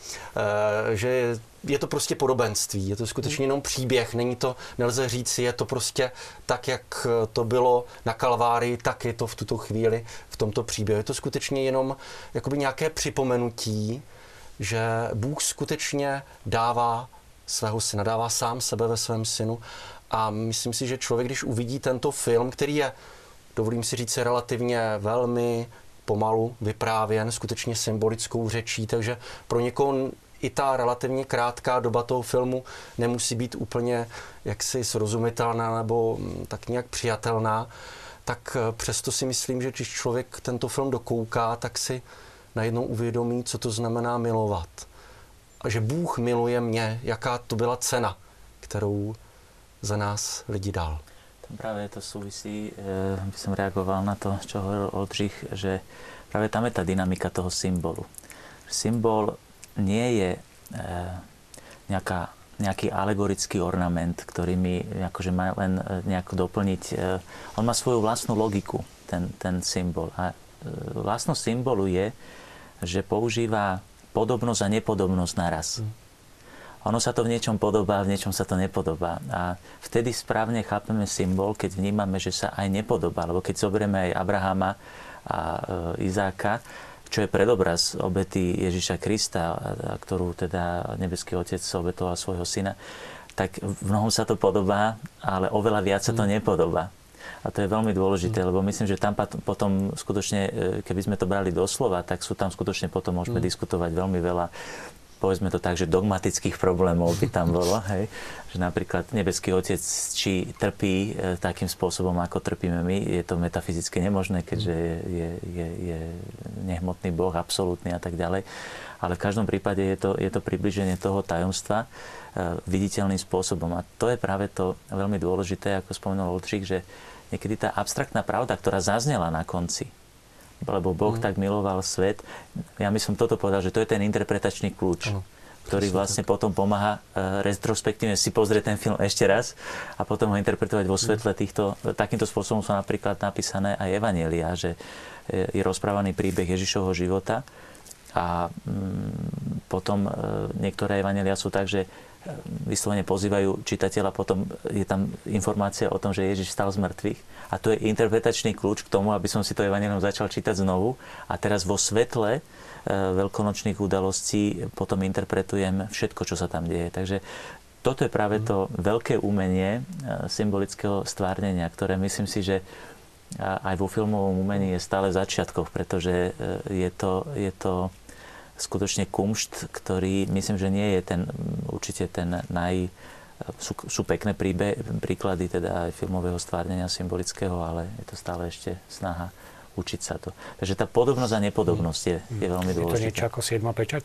že je to prostě podobenství, je to skutečně jenom příběh, není to, nelze říct je to prostě tak, jak to bylo na Kalvárii, tak je to v tuto chvíli v tomto příběhu. Je to skutečně jenom jakoby nějaké připomenutí, že Bůh skutečně dává svého syna, dává sám sebe ve svém synu a myslím si, že člověk, když uvidí tento film, který je, dovolím si říct, relativně velmi pomalu vyprávěn, skutečně symbolickou řečí, takže pro někoho i ta relativně krátká doba toho filmu nemusí být úplně jaksi srozumitelná nebo mm, tak nějak přijatelná, tak eh, přesto si myslím, že když člověk tento film dokouká, tak si najednou uvědomí, co to znamená milovat. A že Bůh miluje mě, jaká to byla cena, kterou za nás lidi dal. Práve to súvisí, eh, by som reagoval na to, čo hovoril Oldřich, že práve tam je tá dynamika toho symbolu. Symbol nie je e, nejaká, nejaký alegorický ornament, ktorý mi akože má len e, nejako doplniť. On má svoju vlastnú logiku, ten, ten symbol. A vlastnosť symbolu je, že používa podobnosť a nepodobnosť naraz. Mm. Ono sa to v niečom podobá, v niečom sa to nepodobá. A vtedy správne chápeme symbol, keď vnímame, že sa aj nepodobá. Lebo keď zoberieme aj Abrahama a Izáka, čo je predobraz obety Ježiša Krista, ktorú teda nebeský otec obetoval svojho syna, tak v mnohom sa to podobá, ale oveľa viac sa to mm. nepodobá. A to je veľmi dôležité, mm. lebo myslím, že tam potom skutočne, e, keby sme to brali doslova, tak sú tam skutočne potom môžeme mm. diskutovať veľmi veľa povedzme to tak, že dogmatických problémov by tam bolo, hej, že napríklad nebeský otec či trpí e, takým spôsobom, ako trpíme my, je to metafyzicky nemožné, keďže je, je, je, nehmotný Boh, absolútny a tak ďalej. Ale v každom prípade je to, je to približenie toho tajomstva e, viditeľným spôsobom. A to je práve to veľmi dôležité, ako spomenul Oldřich, že niekedy tá abstraktná pravda, ktorá zaznela na konci, lebo Boh mm. tak miloval svet. Ja by som toto povedal, že to je ten interpretačný kľúč. Ano ktorý vlastne potom pomáha uh, retrospektívne si pozrieť ten film ešte raz a potom ho interpretovať vo svetle týchto... Takýmto spôsobom sú napríklad napísané aj Evanielia, že je rozprávaný príbeh Ježišovho života a mm, potom uh, niektoré Evanielia sú tak, že vyslovene pozývajú čitateľa, potom je tam informácia o tom, že Ježiš stal z mŕtvych. A to je interpretačný kľúč k tomu, aby som si to evanelium začal čítať znovu. A teraz vo svetle e, veľkonočných udalostí potom interpretujem všetko, čo sa tam deje. Takže toto je práve to veľké umenie e, symbolického stvárnenia, ktoré myslím si, že aj vo filmovom umení je stále v začiatkoch, pretože e, je to, je to skutočne kumšt, ktorý myslím, že nie je ten určite ten naj... Sú, sú pekné príbe, príklady teda aj filmového stvárnenia symbolického, ale je to stále ešte snaha učiť sa to. Takže tá podobnosť a nepodobnosť je, je veľmi dôležitá. Je to niečo ako 7 pečať?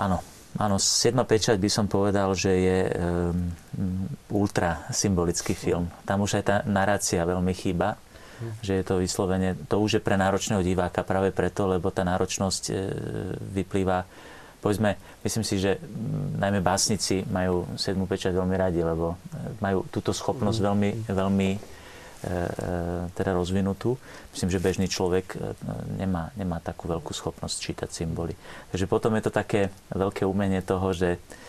Áno. Áno, 7 pečať by som povedal, že je um, ultra symbolický film. Tam už aj tá narácia veľmi chýba že je to vyslovene, to už je pre náročného diváka práve preto, lebo tá náročnosť e, vyplýva povedzme, myslím si, že najmä básnici majú sedmú pečať veľmi radi, lebo e, majú túto schopnosť mhm. veľmi, veľmi e, teda rozvinutú. Myslím, že bežný človek nemá, nemá takú veľkú schopnosť čítať symboly. Takže potom je to také veľké umenie toho, že Mm,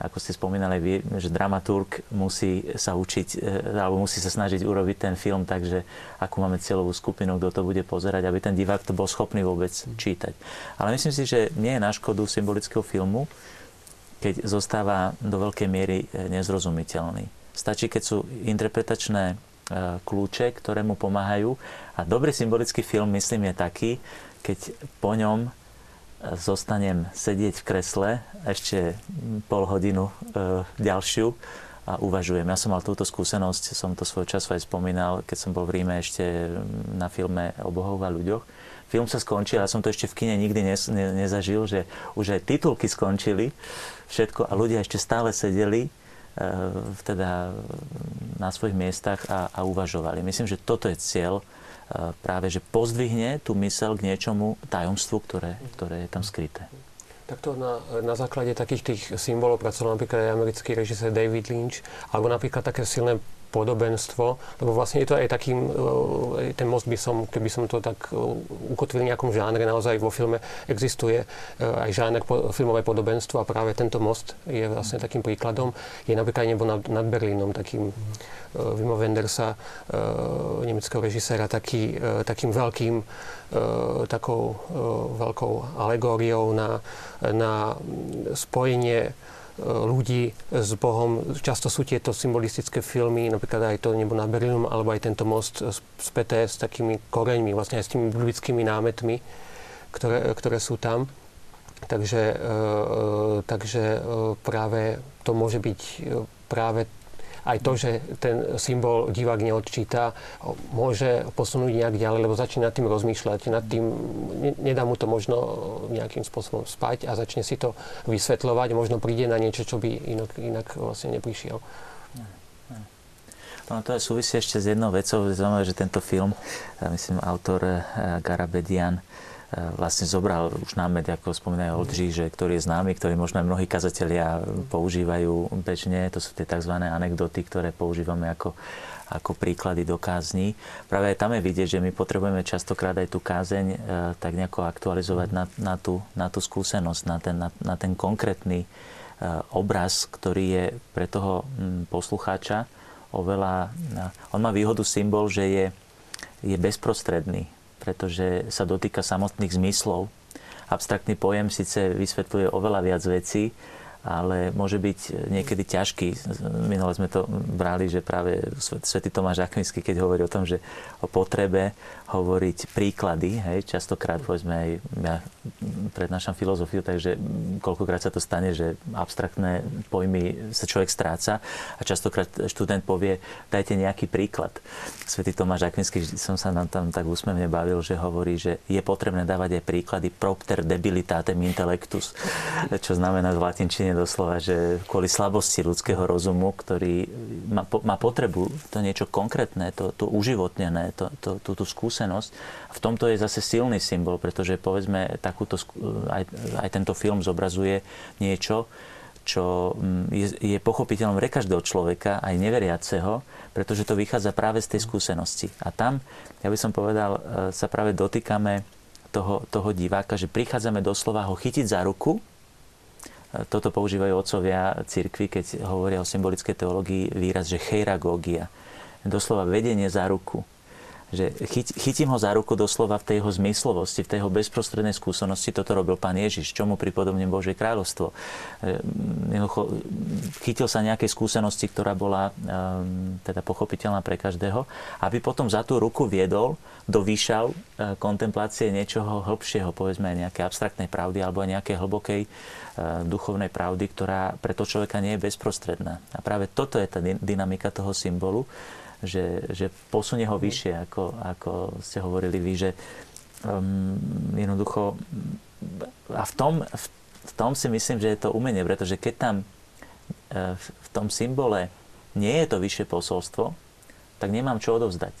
ako ste spomínali vy, že dramaturg musí sa učiť, e, alebo musí sa snažiť urobiť ten film tak, že akú máme cieľovú skupinu, kto to bude pozerať, aby ten divák to bol schopný vôbec čítať. Ale myslím si, že nie je na škodu symbolického filmu, keď zostáva do veľkej miery e, nezrozumiteľný. Stačí, keď sú interpretačné e, kľúče, ktoré mu pomáhajú. A dobrý symbolický film, myslím, je taký, keď po ňom zostanem sedieť v kresle ešte pol hodinu e, ďalšiu a uvažujem. Ja som mal túto skúsenosť, som to svoj čas aj spomínal, keď som bol v Ríme ešte na filme o bohoch a ľuďoch. Film sa skončil, ja som to ešte v kine nikdy ne, ne, nezažil, že už aj titulky skončili, všetko a ľudia ešte stále sedeli e, teda na svojich miestach a, a uvažovali. Myslím, že toto je cieľ práve že pozdvihne tú mysel k niečomu tajomstvu, ktoré, ktoré je tam skryté. Takto na, na základe takých tých symbolov pracoval napríklad aj americký režisér David Lynch, alebo napríklad také silné podobenstvo, lebo vlastne je to aj takým, e, ten most by som, keby som to tak e, ukotvil v nejakom žánre, naozaj vo filme existuje e, aj žáner filmové podobenstvo a práve tento most je vlastne takým príkladom. Je napríklad nebo nad, nad Berlínom, takým Vimo Wendersa, nemeckého režiséra, taký, takým veľkým, takou veľkou alegóriou na, na spojenie ľudí s Bohom. Často sú tieto symbolistické filmy, napríklad aj to Nebo na Berlínom, alebo aj tento most späté s takými koreňmi, vlastne aj s tými biblickými námetmi, ktoré, ktoré sú tam. Takže, e, e, takže e, práve to môže byť práve aj to, že ten symbol divák neodčíta, môže posunúť nejak ďalej, lebo začne nad tým rozmýšľať, nad tým, nedá mu to možno nejakým spôsobom spať a začne si to vysvetľovať, možno príde na niečo, čo by inak, inak vlastne neprišiel. No to súvisí ešte s jednou vecou, zaujímavé, že tento film, myslím, autor eh, Garabedian, vlastne zobral už námed, ako spomínajú Oldřich, že ktorý je známy, ktorý možno aj mnohí kazatelia používajú bežne. To sú tie tzv. anekdoty, ktoré používame ako, ako príklady do kázni. Práve aj tam je vidieť, že my potrebujeme častokrát aj tú kázeň e, tak nejako aktualizovať na, na, tú, na tú skúsenosť, na ten, na, na ten konkrétny e, obraz, ktorý je pre toho poslucháča oveľa... On má výhodu symbol, že je, je bezprostredný pretože sa dotýka samotných zmyslov. Abstraktný pojem síce vysvetľuje oveľa viac vecí, ale môže byť niekedy ťažký. Minule sme to brali, že práve svätý Tomáš Akvinsky, keď hovorí o tom, že o potrebe hovoriť príklady, hej, častokrát povedzme aj ja prednášam filozofiu, takže koľkokrát sa to stane, že abstraktné pojmy sa človek stráca a častokrát študent povie, dajte nejaký príklad. Svetý Tomáš Akvinský, som sa nám tam tak úsmevne bavil, že hovorí, že je potrebné dávať aj príklady propter debilitatem intellectus, čo znamená v latinčine doslova, že kvôli slabosti ľudského rozumu, ktorý má, má potrebu to niečo konkrétne, to, to uživotnené, to, to, tú, tú skúsenosť. V tomto je zase silný symbol, pretože povedzme takúto, aj, aj tento film zobrazuje niečo, čo mm, je, je pochopiteľom pre každého človeka, aj neveriaceho, pretože to vychádza práve z tej skúsenosti. A tam, ja by som povedal, e, sa práve dotýkame toho, toho diváka, že prichádzame doslova ho chytiť za ruku. Toto používajú otcovia cirkvi, keď hovoria o symbolickej teológii, výraz, že cheiragógia. Doslova vedenie za ruku že chyt, chytím ho za ruku doslova v tej jeho zmyslovosti, v tej jeho bezprostrednej skúsenosti. Toto robil pán Ježiš, čomu pripodobním Božie kráľovstvo. E, chytil sa nejakej skúsenosti, ktorá bola e, teda pochopiteľná pre každého, aby potom za tú ruku viedol do výšav e, kontemplácie niečoho hĺbšieho, povedzme aj nejaké abstraktnej pravdy alebo aj nejakej hlbokej duchovnej pravdy, ktorá pre toho človeka nie je bezprostredná. A práve toto je tá dynamika toho symbolu, že, že posunie ho vyššie, ako, ako ste hovorili vy, že um, jednoducho a v tom, v, v tom si myslím, že je to umenie, pretože keď tam uh, v tom symbole nie je to vyššie posolstvo, tak nemám čo odovzdať.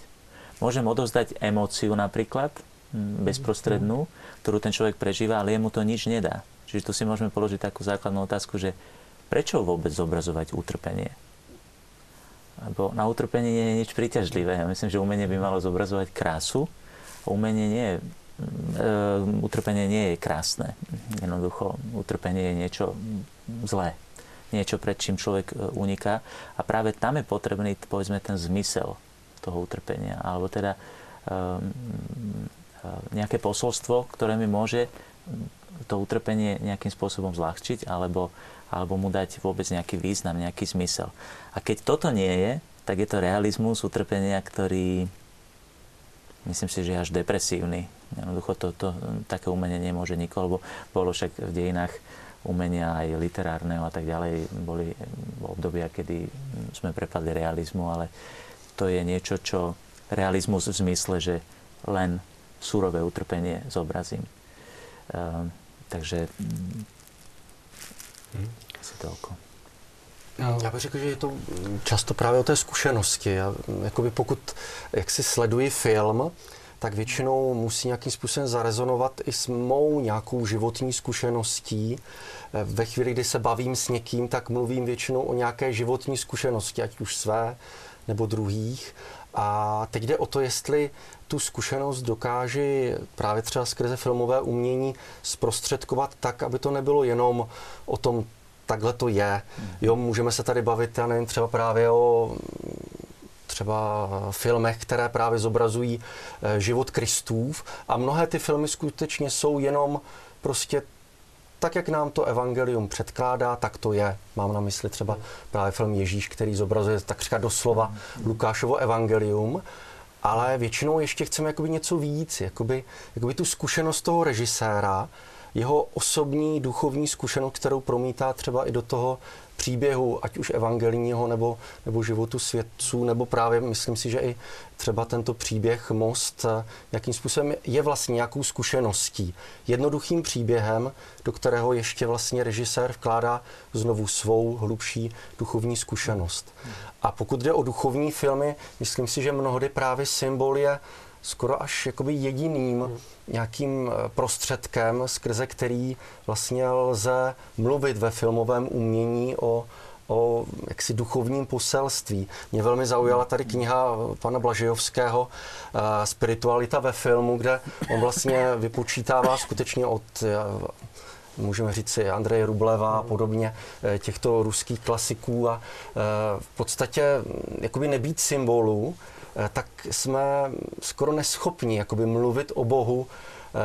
Môžem odovzdať emóciu napríklad, bezprostrednú, ktorú ten človek prežíva, ale jemu to nič nedá. Čiže tu si môžeme položiť takú základnú otázku, že prečo vôbec zobrazovať utrpenie? Lebo na utrpenie nie je nič príťažlivé. Ja myslím, že umenie by malo zobrazovať krásu. Umenie nie je, utrpenie nie je krásne. Jednoducho, utrpenie je niečo zlé. Niečo, pred čím človek e, uniká. A práve tam je potrebný, povedzme, ten zmysel toho utrpenia. Alebo teda um, nejaké posolstvo, ktoré mi môže to utrpenie nejakým spôsobom zľahčiť alebo alebo mu dať vôbec nejaký význam, nejaký zmysel. A keď toto nie je, tak je to realizmus utrpenia, ktorý myslím si, že je až depresívny. Jednoducho to, to, také umenie nemôže nikoho, lebo bolo však v dejinách umenia aj literárneho a tak ďalej. Boli obdobia, kedy sme prepadli realizmu, ale to je niečo, čo realizmus v zmysle, že len surové utrpenie zobrazím. Uh, takže Hmm. Asi toľko. No, já bych řekl, že je to často právě o té zkušenosti. Já, jakoby pokud jak si sleduji film, tak většinou musí nějakým způsobem zarezonovat i s mou nějakou životní zkušeností. Ve chvíli, kdy se bavím s někým, tak mluvím většinou o nějaké životní zkušenosti, ať už své nebo druhých. A teď jde o to, jestli tu zkušenost dokáže právě třeba skrze filmové umění zprostředkovat tak, aby to nebylo jenom o tom, takhle to je. Jo, můžeme se tady bavit, já nevím, třeba právě o třeba filmech, které právě zobrazují eh, život Kristův a mnohé ty filmy skutečně jsou jenom prostě tak, jak nám to evangelium předkládá, tak to je. Mám na mysli třeba právě film Ježíš, který zobrazuje takřka doslova Lukášovo evangelium, ale většinou ještě chceme jakoby něco víc, jakoby, jakoby tu zkušenost toho režiséra, jeho osobní duchovní zkušenost, kterou promítá třeba i do toho příběhu, ať už evangelního nebo, nebo životu svědců, nebo právě myslím si, že i třeba tento příběh Most jakým způsobem je vlastně nějakou zkušeností. Jednoduchým příběhem, do kterého ještě vlastně režisér vkládá znovu svou hlubší duchovní zkušenost. A pokud jde o duchovní filmy, myslím si, že mnohdy právě symbol je skoro až jakoby jediným hmm. nějakým eh, prostředkem, skrze který vlastně lze mluvit ve filmovém umění o, o jaksi duchovním poselství. Mě velmi zaujala tady kniha pana Blažejovského uh, Spiritualita ve filmu, kde on vlastně vypočítává skutečně od můžeme říct si Andreje Rubleva a podobně, těchto ruských klasiků a v podstatě jakoby nebýt symbolů, Eh, tak jsme skoro neschopni jakoby mluvit o Bohu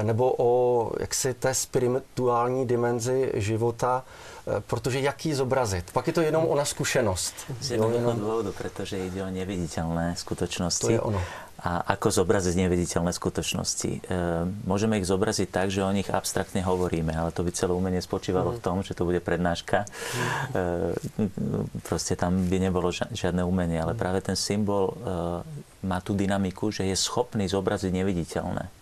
nebo o jaksi té spirituální dimenzi života, protože jak ji zobrazit? Pak je to jenom ona zkušenost. Z jednoho jenom... dôvodu, pretože ide o neviditeľné skutočnosti. To je ono a ako zobraziť neviditeľné skutočnosti. E, môžeme ich zobraziť tak, že o nich abstraktne hovoríme, ale to by celé umenie spočívalo mm. v tom, že to bude prednáška. Mm. E, proste tam by nebolo žiadne umenie, ale mm. práve ten symbol e, má tú dynamiku, že je schopný zobraziť neviditeľné.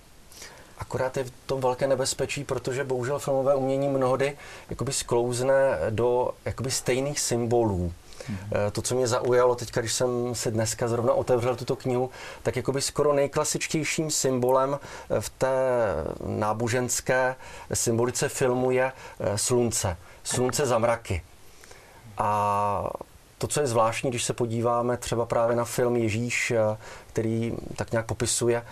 Akorát je v tom velké nebezpečí, protože bohužel filmové umění mnohdy jakoby sklouzne do jakoby stejných symbolů. Mm-hmm. To, co mě zaujalo teď, když jsem si dneska zrovna otevřel tuto knihu, tak jakoby skoro nejklasičtějším symbolem eh, v té náboženské symbolice filmu je eh, slunce. Slunce za mraky. A to, co je zvláštní, když se podíváme třeba právě na film Ježíš, který tak nějak popisuje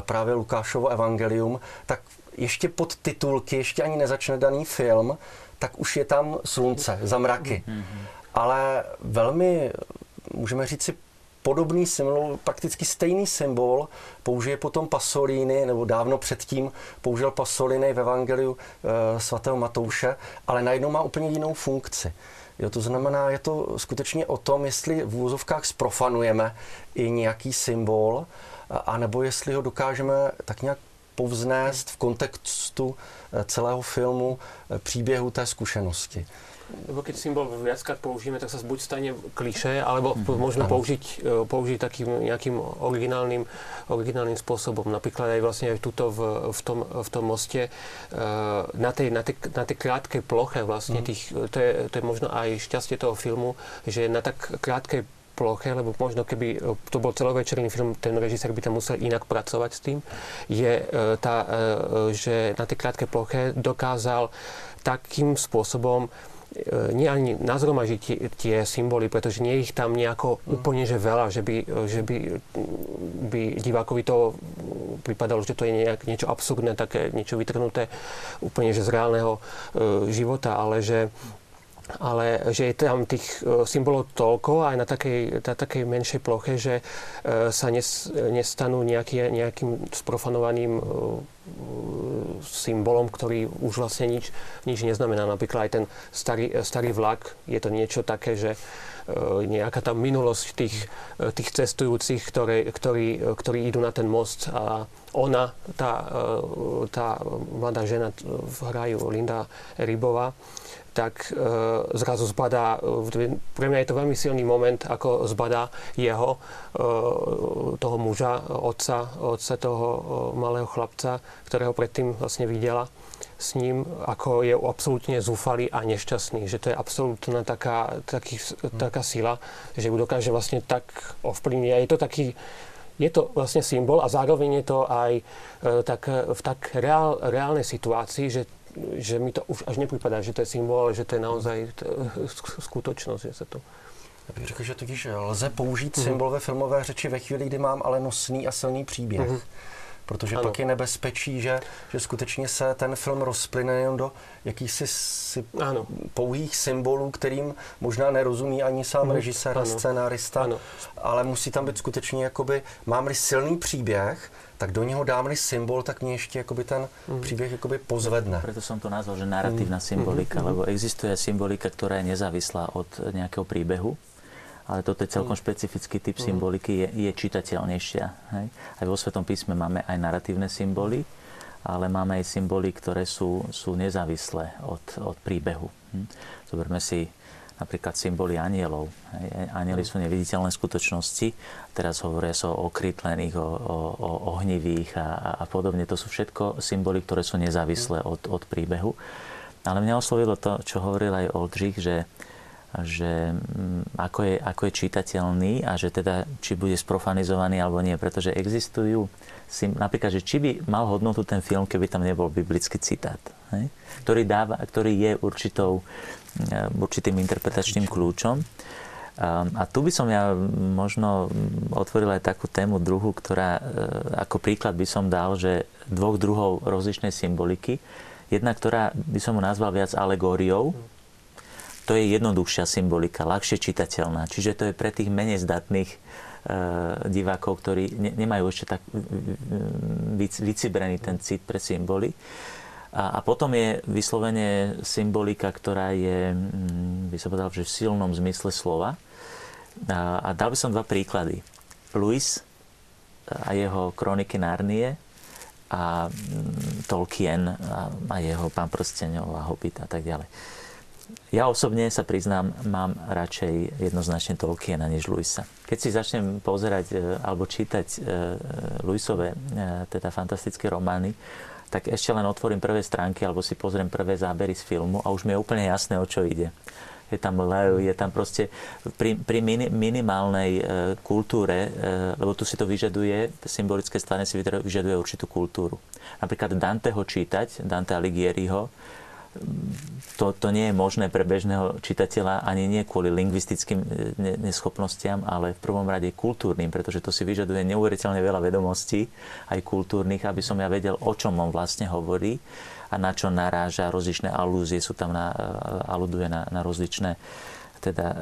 právě Lukášovo evangelium, tak ještě pod titulky, ještě ani nezačne daný film, tak už je tam slunce, za mraky. Ale velmi, můžeme říct si, podobný symbol, prakticky stejný symbol použije potom Pasolini, nebo dávno předtím použil Pasolini v Evangeliu e, svatého Matouše, ale najednou má úplně jinou funkci. Jo, to znamená, je to skutečně o tom, jestli v úzovkách sprofanujeme i nějaký symbol, anebo jestli ho dokážeme tak nějak povznést v kontextu eh, celého filmu eh, příběhu té zkušenosti. Lebo keď symbol viackrát použijeme, tak sa buď stane kliše, alebo mm-hmm. môžeme použiť, e, použiť takým nejakým originálnym, originálnym spôsobom. Napríklad aj vlastne aj tuto v, v, tom, v tom moste, e, na tej, na tej, na tej krátkej ploche vlastne, mm-hmm. tých, to, je, to je možno aj šťastie toho filmu, že na tak krátkej ploche, lebo možno keby e, to bol celovečerný film, ten režisér by tam musel inak pracovať s tým, je tá, že na tej krátkej ploche dokázal takým spôsobom nie ani nazromažiť tie, tie symboly, pretože nie ich tam nejako mm. úplne že veľa, že by, že by, by divákovi to pripadalo, že to je nejak, niečo absurdné, také niečo vytrhnuté úplne že z reálneho e, života, ale že ale že je tam tých e, symbolov toľko aj na takej, na takej menšej ploche, že e, sa nes, nestanú nejaký, nejakým sprofanovaným symbolom, ktorý už vlastne nič, nič neznamená. Napríklad aj ten starý, starý vlak, je to niečo také, že nejaká tá minulosť tých, tých cestujúcich, ktoré, ktorí, ktorí idú na ten most a ona, tá, tá mladá žena v hraju Linda Rybová, tak e, zrazu zbadá, e, pre mňa je to veľmi silný moment, ako zbadá jeho, e, toho muža, otca, otca toho e, malého chlapca, ktorého predtým vlastne videla s ním, ako je absolútne zúfalý a nešťastný. Že to je absolútna taká, taký, taká sila, že ju dokáže vlastne tak ovplyvniť. A je to taký, je to vlastne symbol a zároveň je to aj e, tak, v tak reál, reálnej situácii, že že mi to už až nepripadá, že to je symbol, ale že to je naozaj skutočnosť, že sa to... Já bych řekl, že totiž lze použít mm-hmm. symbol ve filmové řeči ve chvíli, kdy mám ale nosný a silný příběh. Mm-hmm. Protože ano. pak je nebezpečí, že, že skutečně se ten film rozplyne jenom do jakýchsi si ano. pouhých symbolů, kterým možná nerozumí ani sám mm. režisér a scénárista, ano. ale musí tam být skutečně, jakoby, mám-li silný příběh, tak do něho dám symbol, tak mě ještě jakoby ten mm. příběh jakoby pozvedne. Preto som to nazval, že narratívna mm. symbolika, mm. lebo existuje symbolika, ktorá je nezávislá od nejakého príbehu, ale toto je celkom mm. špecifický typ mm. symboliky, je, je čitateľnejšia. Hej? Aj vo Svetom písme máme aj narratívne symboly, ale máme aj symboly, ktoré sú, sú nezávislé od, od príbehu. Hm? Zoberme si napríklad symboly anielov. Anieli sú neviditeľné skutočnosti. Teraz hovoria sa o okrytlených, o, o, o ohnivých a, a podobne. To sú všetko symboly, ktoré sú nezávislé od, od príbehu. Ale mňa oslovilo to, čo hovoril aj Oldřich, že, že mm, ako, je, ako je čitateľný a že teda či bude sprofanizovaný alebo nie, pretože existujú napríklad, že či by mal hodnotu ten film, keby tam nebol biblický citát, hej? Ktorý, dáva, ktorý je určitou Eh, určitým interpretačným kľúčom. A tu by som ja možno otvoril aj takú tému druhu, ktorá eh, ako príklad by som dal, že dvoch druhov rozličnej symboliky. Jedna, ktorá by som mu nazval viac alegóriou, to je jednoduchšia symbolika, ľahšie čitateľná. Čiže to je pre tých menej zdatných divákov, ktorí ne, nemajú ešte tak vycibrený ten cit pre symboly. A, a potom je vyslovene symbolika, ktorá je, mm, by som povedal, že v silnom zmysle slova. A, a dal by som dva príklady. Louis a jeho kroniky Narnie a mm, Tolkien a, a jeho Pán prstenov a Hobbit a tak ďalej. Ja osobne sa priznám, mám radšej jednoznačne Tolkiena než Luisa. Keď si začnem pozerať e, alebo čítať e, Luisové, e, teda fantastické romány, tak ešte len otvorím prvé stránky alebo si pozriem prvé zábery z filmu a už mi je úplne jasné, o čo ide. Je tam lev, je tam proste pri, pri minimálnej e, kultúre, lebo tu si to vyžaduje, symbolické stvárne si vyžaduje určitú kultúru. Napríklad Danteho čítať, Dante Alighieriho, to, to nie je možné pre bežného čitateľa ani nie kvôli lingvistickým e, neschopnostiam, ale v prvom rade kultúrnym, pretože to si vyžaduje neuveriteľne veľa vedomostí, aj kultúrnych, aby som ja vedel, o čom on vlastne hovorí a na čo naráža, rozličné alúzie sú tam, na, e, aluduje na, na rozličné teda e,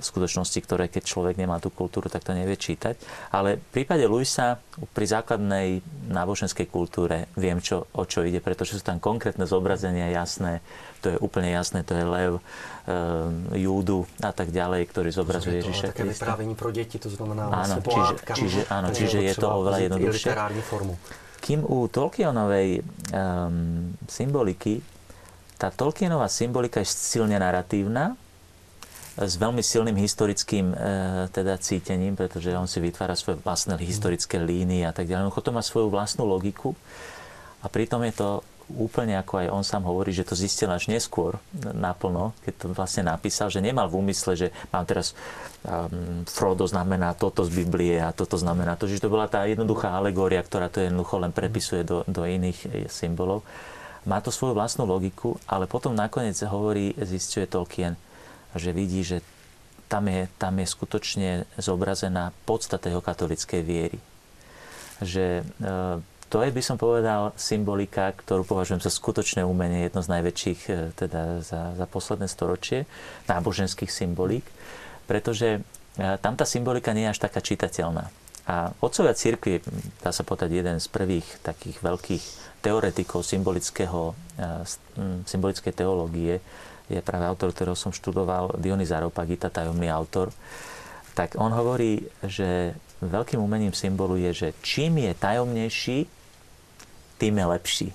skutočnosti, ktoré keď človek nemá tú kultúru, tak to nevie čítať. Ale v prípade Luisa pri základnej náboženskej kultúre viem, čo, o čo ide, pretože sú tam konkrétne zobrazenia jasné, to je úplne jasné, to je lev, e, Júdu a tak ďalej, ktorý zobrazuje Ježiša Krista. Také vyprávení pro deti, to znamená áno, čiže, čiže, áno, čiže je to oveľa jednoduchšie. formu. Kým u Tolkienovej um, symboliky, tá Tolkienová symbolika je silne narratívna, s veľmi silným historickým e, teda cítením, pretože on si vytvára svoje vlastné historické línie a tak ďalej. To má svoju vlastnú logiku a pritom je to úplne ako aj on sám hovorí, že to zistil až neskôr naplno, keď to vlastne napísal, že nemal v úmysle, že mám teraz um, Frodo znamená toto z Biblie a toto znamená to, že to bola tá jednoduchá alegória, ktorá to jednoducho len prepisuje do, do iných e, symbolov. Má to svoju vlastnú logiku, ale potom nakoniec hovorí, zistuje Tolkien, a že vidí, že tam je, tam je skutočne zobrazená podstata jeho katolickej viery. Že e, to je, by som povedal, symbolika, ktorú považujem za skutočné umenie, jedno z najväčších e, teda za, za posledné storočie, náboženských symbolík, pretože e, tam tá symbolika nie je až taká čitateľná. A otcovia církvy, dá sa povedať, jeden z prvých takých veľkých teoretikov symbolického, symbolickej teológie, je práve autor, ktorého som študoval, Dionys Areopagita, tajomný autor, tak on hovorí, že veľkým umením symbolu je, že čím je tajomnejší, tým je lepší.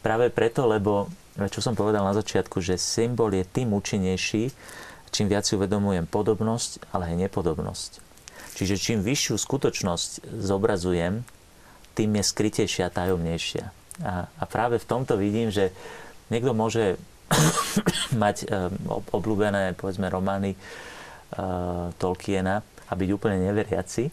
Práve preto, lebo, čo som povedal na začiatku, že symbol je tým účinnejší, čím viac si uvedomujem podobnosť, ale aj nepodobnosť. Čiže čím vyššiu skutočnosť zobrazujem, tým je skrytejšia a tajomnejšia. A, a práve v tomto vidím, že niekto môže mať um, obľúbené, povedzme, romány uh, Tolkiena a byť úplne neveriaci.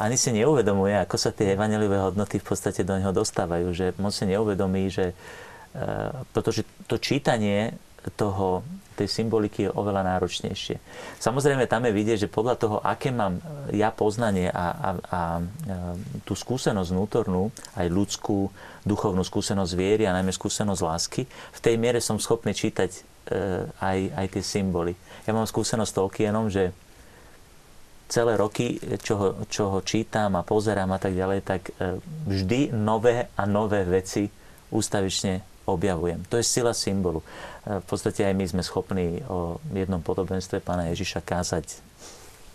Ani si neuvedomuje, ako sa tie evaneliové hodnoty v podstate do neho dostávajú. Že moc si neuvedomí, že uh, pretože to čítanie toho, tej symboliky je oveľa náročnejšie. Samozrejme, tam je vidieť, že podľa toho, aké mám ja poznanie a, a, a tú skúsenosť vnútornú, aj ľudskú, duchovnú skúsenosť viery a najmä skúsenosť lásky, v tej miere som schopný čítať e, aj, aj tie symboly. Ja mám skúsenosť s Tolkienom, že celé roky, čo ho, čo ho čítam a pozerám a tak ďalej, tak e, vždy nové a nové veci ústavične objavujem. To je sila symbolu. V podstate aj my sme schopní o jednom podobenstve pána Ježiša kázať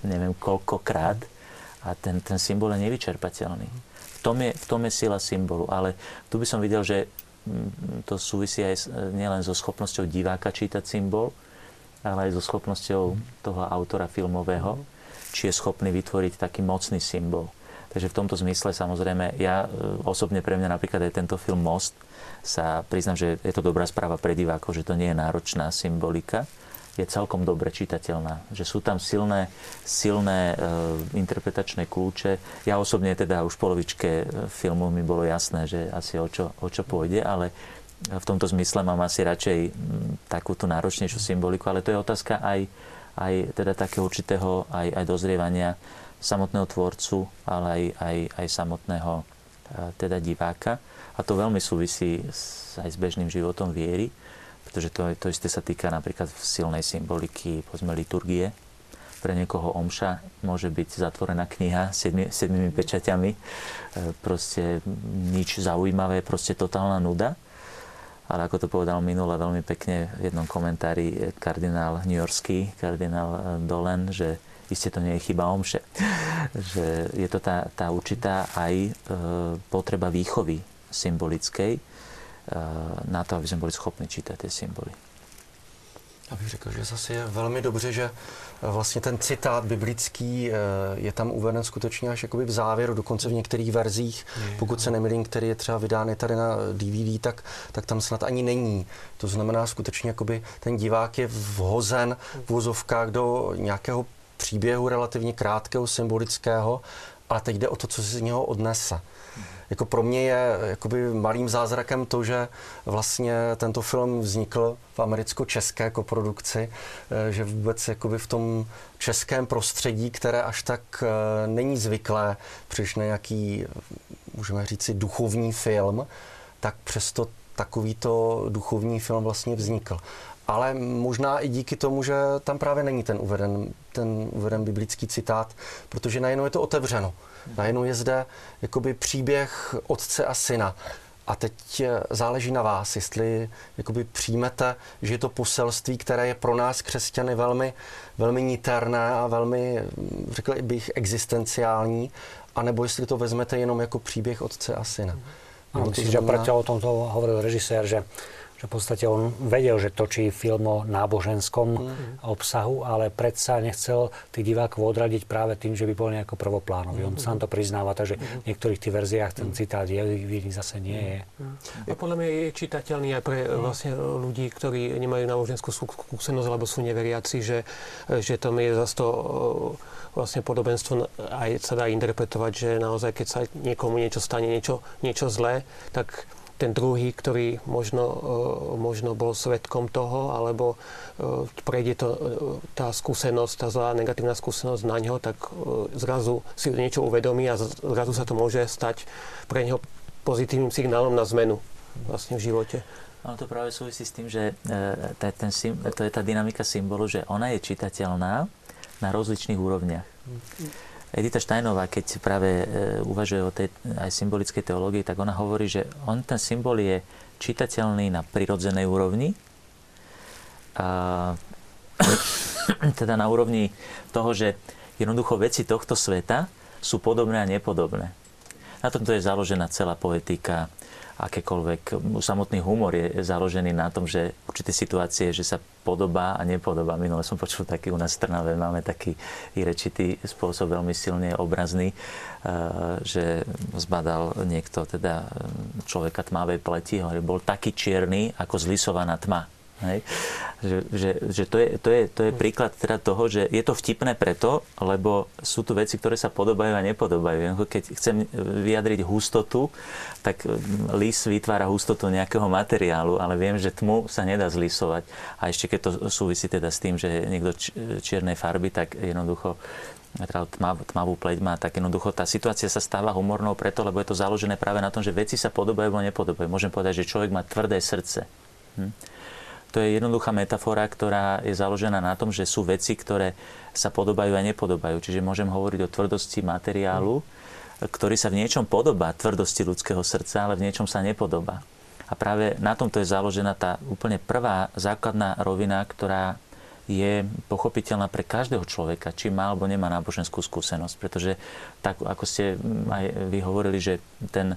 neviem koľkokrát a ten, ten symbol je nevyčerpateľný. Tom je, v tom je sila symbolu, ale tu by som videl, že mm, to súvisí aj nielen so schopnosťou diváka čítať symbol, ale aj so schopnosťou toho autora filmového, či je schopný vytvoriť taký mocný symbol. Takže v tomto zmysle samozrejme, ja e, osobne pre mňa napríklad aj tento film Most sa priznám, že je to dobrá správa pre divákov, že to nie je náročná symbolika, je celkom dobre čitateľná. Že sú tam silné, silné e, interpretačné kľúče. Ja osobne teda už v polovičke e, filmu mi bolo jasné, že asi o čo, o čo pôjde, ale v tomto zmysle mám asi radšej m, takúto náročnejšiu symboliku, ale to je otázka aj, aj teda takého určitého aj, aj dozrievania samotného tvorcu, ale aj, aj, aj samotného e, teda diváka. A to veľmi súvisí s, aj s bežným životom viery, pretože to, to isté sa týka napríklad silnej symboliky, povedzme, liturgie. pre niekoho omša môže byť zatvorená kniha s sedmi, sedmými pečaťami, e, proste nič zaujímavé, proste totálna nuda. Ale ako to povedal minule veľmi pekne v jednom komentári kardinál New Yorkský, kardinál Dolen, že isté to nie je chyba omše. že je to tá, tá určitá aj e, potreba výchovy symbolickej e, na to, aby sme boli schopni čítať tie symboly. Já bych řekl, že zase je velmi dobře, že eh, vlastně ten citát biblický eh, je tam uveden skutečně až jakoby v závěru, dokonce v některých verzích, je, pokud se nemýlím, který je třeba vydán tady na DVD, tak, tak tam snad ani není. To znamená skutečně, jakoby ten divák je vhozen v vozovkách do nějakého příběhu relativně krátkého, symbolického, ale teď jde o to, co si z něho odnese jako pro mě je jakoby malým zázrakem to, že vlastně tento film vznikl v americko-české koprodukci, eh, že vůbec jakoby v tom českém prostředí, které až tak eh, není zvyklé, přiš nějaký, můžeme říct si, duchovní film, tak přesto takovýto duchovní film vlastně vznikl. Ale možná i díky tomu, že tam právě není ten uveden, ten uveden biblický citát, protože najednou je to otevřeno. Najednou je zde jakoby příběh otce a syna. A teď eh, záleží na vás, jestli jakoby přijmete, že je to poselství, které je pro nás křesťany velmi, velmi niterné a velmi, řekl bych, existenciální, anebo jestli to vezmete jenom jako příběh otce a syna. Ano, myslím, znamená... že o tomto hovoril režisér, že že v podstate on vedel, že točí film o náboženskom mm-hmm. obsahu, ale predsa nechcel tých divákov odradiť práve tým, že by bol nejako prvoplánový. Mm-hmm. On sám to priznáva, takže mm-hmm. v niektorých tých verziách ten mhm. citát je, v iných zase nie je. Mm-hmm. A podľa mňa je čitateľný aj pre mm-hmm. vlastne ľudí, ktorí nemajú náboženskú skúsenosť alebo sú neveriaci, že, že to je zase to vlastne podobenstvo aj sa dá interpretovať, že naozaj keď sa niekomu niečo stane, niečo, niečo zlé, tak ten druhý, ktorý možno, e, možno bol svetkom toho, alebo e, prejde to, e, tá skúsenosť, tá zlá negatívna skúsenosť na ňo, tak zrazu si niečo uvedomí a zrazu sa to môže stať pre neho pozitívnym signálom na zmenu vlastne v živote. Ono to práve súvisí s tým, že ten, to je tá dynamika symbolu, že ona je čitateľná na rozličných úrovniach. Edita Steinová, keď práve e, uvažuje o tej aj symbolickej teológii, tak ona hovorí, že on ten symbol je čitateľný na prirodzenej úrovni, a, teda na úrovni toho, že jednoducho veci tohto sveta sú podobné a nepodobné. Na tomto je založená celá poetika, akékoľvek, samotný humor je založený na tom, že určité situácie, že sa podobá a nepodobá. Minule som počul taký u nás v Trnave, máme taký rečitý spôsob, veľmi silne obrazný, eh, že zbadal niekto teda človeka tmavej pleti, hovorí, bol taký čierny ako zlisovaná tma. Hej? Že, že, že to, je, to, je, to je príklad teda toho, že je to vtipné preto, lebo sú tu veci, ktoré sa podobajú a nepodobajú. Keď chcem vyjadriť hustotu, tak lis vytvára hustotu nejakého materiálu, ale viem, že tmu sa nedá zlisovať. A ešte keď to súvisí teda s tým, že je niekto čiernej farby, tak jednoducho teda tmav, tmavú pleť má, tak jednoducho tá situácia sa stáva humornou preto, lebo je to založené práve na tom, že veci sa podobajú alebo nepodobajú. Môžem povedať, že človek má tvrdé srdce. Hm? To je jednoduchá metafora, ktorá je založená na tom, že sú veci, ktoré sa podobajú a nepodobajú. Čiže môžem hovoriť o tvrdosti materiálu, ktorý sa v niečom podobá tvrdosti ľudského srdca, ale v niečom sa nepodobá. A práve na tomto je založená tá úplne prvá základná rovina, ktorá je pochopiteľná pre každého človeka, či má alebo nemá náboženskú skúsenosť. Pretože tak, ako ste aj vy hovorili, že ten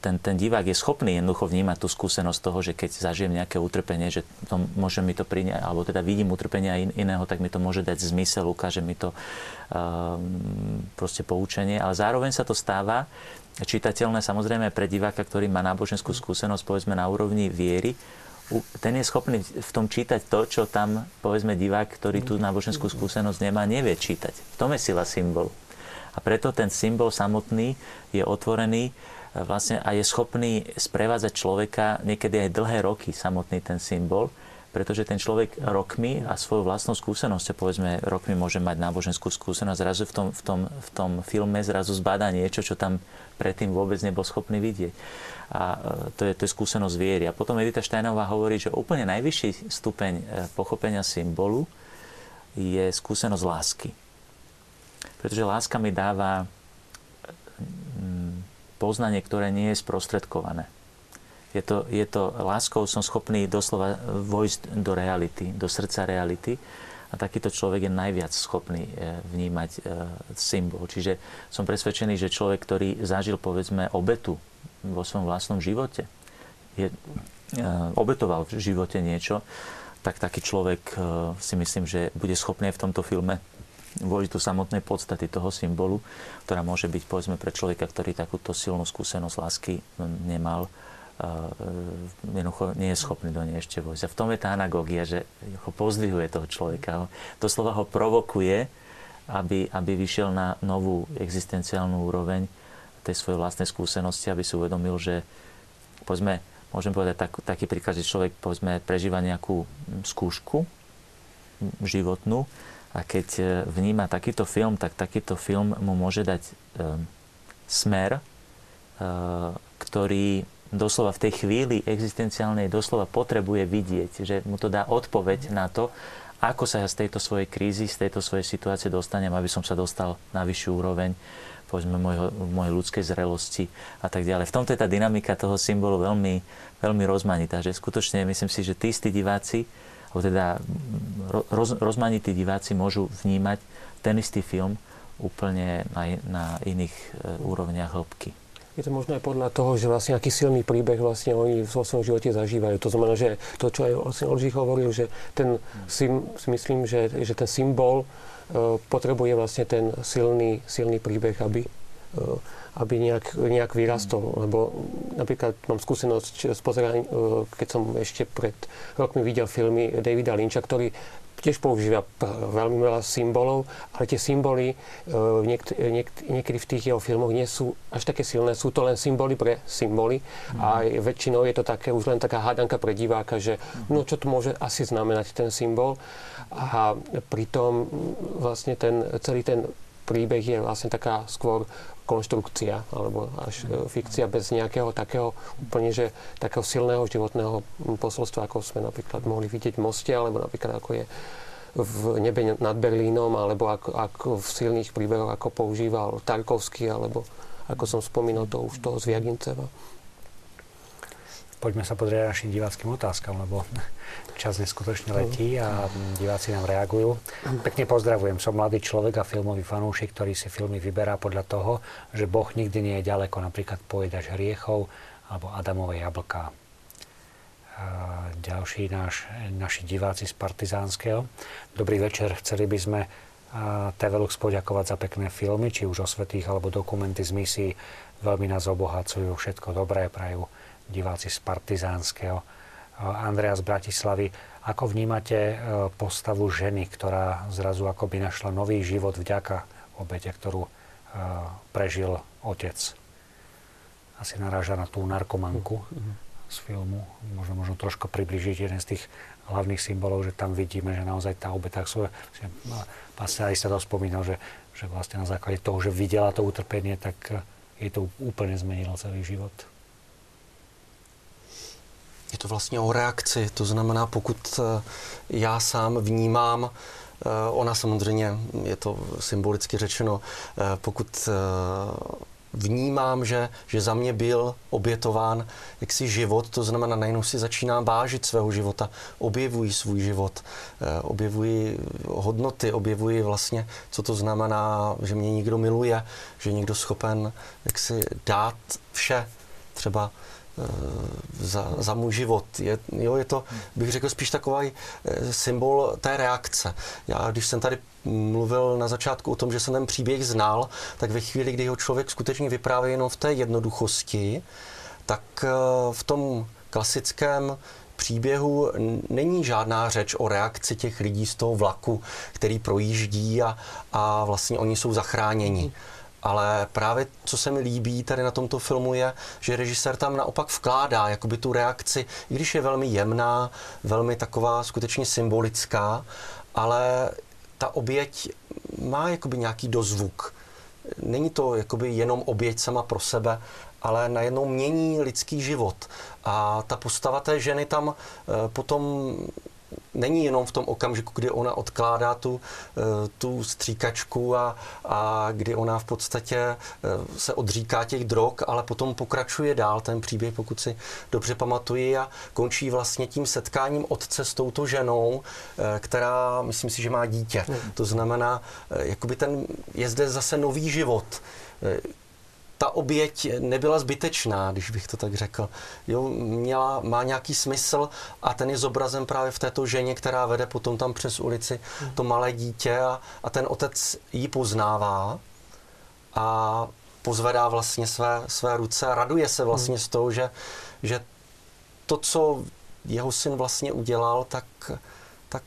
ten, ten divák je schopný jednoducho vnímať tú skúsenosť toho, že keď zažijem nejaké utrpenie, že to môže mi to priniať, alebo teda vidím utrpenia in, iného, tak mi to môže dať zmysel, ukáže mi to um, proste poučenie, ale zároveň sa to stáva čitateľné samozrejme pre diváka, ktorý má náboženskú skúsenosť, povedzme na úrovni viery, ten je schopný v tom čítať to, čo tam, povedzme, divák, ktorý tú náboženskú skúsenosť nemá, nevie čítať. V tom je sila symbolu. A preto ten symbol samotný je otvorený vlastne a je schopný sprevádzať človeka niekedy aj dlhé roky samotný ten symbol, pretože ten človek rokmi a svoju vlastnou skúsenosť, povedzme, rokmi môže mať náboženskú skúsenosť, zrazu v tom, v tom, v tom filme zrazu zbadá niečo, čo tam predtým vôbec nebol schopný vidieť. A e, to je, to je skúsenosť viery. A potom Edita Steinová hovorí, že úplne najvyšší stupeň e, pochopenia symbolu je skúsenosť lásky. Pretože láska mi dáva poznanie, ktoré nie je sprostredkované. Je to, je to, láskou som schopný doslova vojsť do reality, do srdca reality a takýto človek je najviac schopný e, vnímať e, symbol. Čiže som presvedčený, že človek, ktorý zažil povedzme obetu vo svojom vlastnom živote, je, e, obetoval v živote niečo, tak taký človek si myslím, že bude schopný v tomto filme do samotnej podstaty toho symbolu, ktorá môže byť povedzme pre človeka, ktorý takúto silnú skúsenosť lásky nemal, jednoducho nie je schopný do nej ešte vojsť. A v tom je tá anagógia, že ho pozdvihuje toho človeka. Doslova ho provokuje, aby, aby vyšiel na novú existenciálnu úroveň tej svojej vlastnej skúsenosti, aby si uvedomil, že povedzme, môžem povedať tak, taký príklad, že človek povedzme, prežíva nejakú skúšku životnú a keď e, vníma takýto film, tak takýto film mu môže dať um, smer, uh, ktorý doslova v tej chvíli existenciálnej doslova potrebuje vidieť, že mu to dá odpoveď na to, ako sa ja z tejto svojej krízy, z tejto svojej situácie dostanem, aby som sa dostal na vyššiu úroveň povedzme mojho, mojej ľudskej zrelosti a tak ďalej. V tomto je tá dynamika toho symbolu veľmi, veľmi rozmanitá, že skutočne myslím si, že tí istí diváci, alebo teda roz, rozmanití diváci môžu vnímať ten istý film úplne na, na iných e, úrovniach hĺbky je to možno aj podľa toho, že vlastne aký silný príbeh vlastne oni vo svojom živote zažívajú. To znamená, že to, čo aj vlastne Olžich hovoril, že ten, si myslím, že, že ten symbol uh, potrebuje vlastne ten silný, silný príbeh, aby, aby nejak, nejak vyrastol. Lebo napríklad mám skúsenosť z pozeraní, uh, keď som ešte pred rokmi videl filmy Davida Lynča, ktorý tiež používa veľmi veľa symbolov, ale tie symboly niekt, niekt, niekedy v tých jeho filmoch nie sú až také silné, sú to len symboly pre symboly mm. a väčšinou je to také už len taká hádanka pre diváka, že no čo to môže asi znamenať ten symbol a pritom vlastne ten, celý ten príbeh je vlastne taká skôr konštrukcia alebo až e, fikcia bez nejakého takého úplne, že takého silného životného posolstva, ako sme napríklad mohli vidieť v Moste, alebo napríklad ako je v nebe nad Berlínom, alebo ako, ako v silných príbehoch, ako používal Tarkovský, alebo ako som spomínal to už toho z Viaginceva. Poďme sa pozrieť našim diváckým otázkam, lebo čas neskutočne letí a diváci nám reagujú. Pekne pozdravujem, som mladý človek a filmový fanúšik, ktorý si filmy vyberá podľa toho, že Boh nikdy nie je ďaleko, napríklad pojedač hriechov alebo Adamové jablká. A ďalší náš, naši diváci z Partizánskeho. Dobrý večer, chceli by sme TVLux poďakovať za pekné filmy, či už o svetých alebo dokumenty z misií. Veľmi nás obohacujú, všetko dobré prajú diváci z Partizánskeho. Andrea z Bratislavy. Ako vnímate e, postavu ženy, ktorá zrazu akoby našla nový život vďaka obete, ktorú e, prežil otec? Asi naráža na tú narkomanku z filmu. Možno, možno trošku približiť jeden z tých hlavných symbolov, že tam vidíme, že naozaj tá obeta sú... Pán aj sa to spomínal, že, že vlastne na základe toho, že videla to utrpenie, tak jej to úplne zmenilo celý život. Je to vlastně o reakci, to znamená, pokud eh, já sám vnímám, eh, ona samozřejmě, je to symbolicky řečeno, eh, pokud vnímám, že, že za mě byl obětován jaksi život, to znamená, najednou si začínám vážit svého života, objevuji svůj život, objevuji hodnoty, objevuji vlastně, co to znamená, že mě někdo miluje, že je někdo schopen jaksi dát vše, třeba za, za můj život. Je, jo, je to, bych řekl, spíš takový eh, symbol té reakce. Já, když jsem tady mluvil na začátku o tom, že jsem ten příběh znal, tak ve chvíli, kdy ho člověk skutečně vypráví jenom v té jednoduchosti, tak eh, v tom klasickém příběhu není žádná řeč o reakci těch lidí z toho vlaku, který projíždí a, a vlastně oni jsou zachráněni. Ale právě co se mi líbí tady na tomto filmu je, že režisér tam naopak vkládá jakoby tu reakci, i když je velmi jemná, velmi taková skutečně symbolická, ale ta oběť má jakoby nějaký dozvuk. Není to jakoby jenom oběť sama pro sebe, ale najednou mění lidský život. A ta postava té ženy tam eh, potom není jenom v tom okamžiku, kdy ona odkládá tu, eh, tu stříkačku a, a kdy ona v podstatě eh, se odříká těch drog, ale potom pokračuje dál ten příběh, pokud si dobře pamatuji a končí vlastně tím setkáním otce s touto ženou, eh, která myslím si, že má dítě. Hmm. To znamená, jakoby ten, je zde zase nový život ta oběť nebyla zbytečná, když bych to tak řekl. Jo, měla, má nějaký smysl a ten je zobrazen právě v této ženě, která vede potom tam přes ulici to malé dítě a, a ten otec ji poznává a pozvedá vlastně své, své ruce a raduje se vlastně z toho, že, že to, co jeho syn vlastně udělal, tak, tak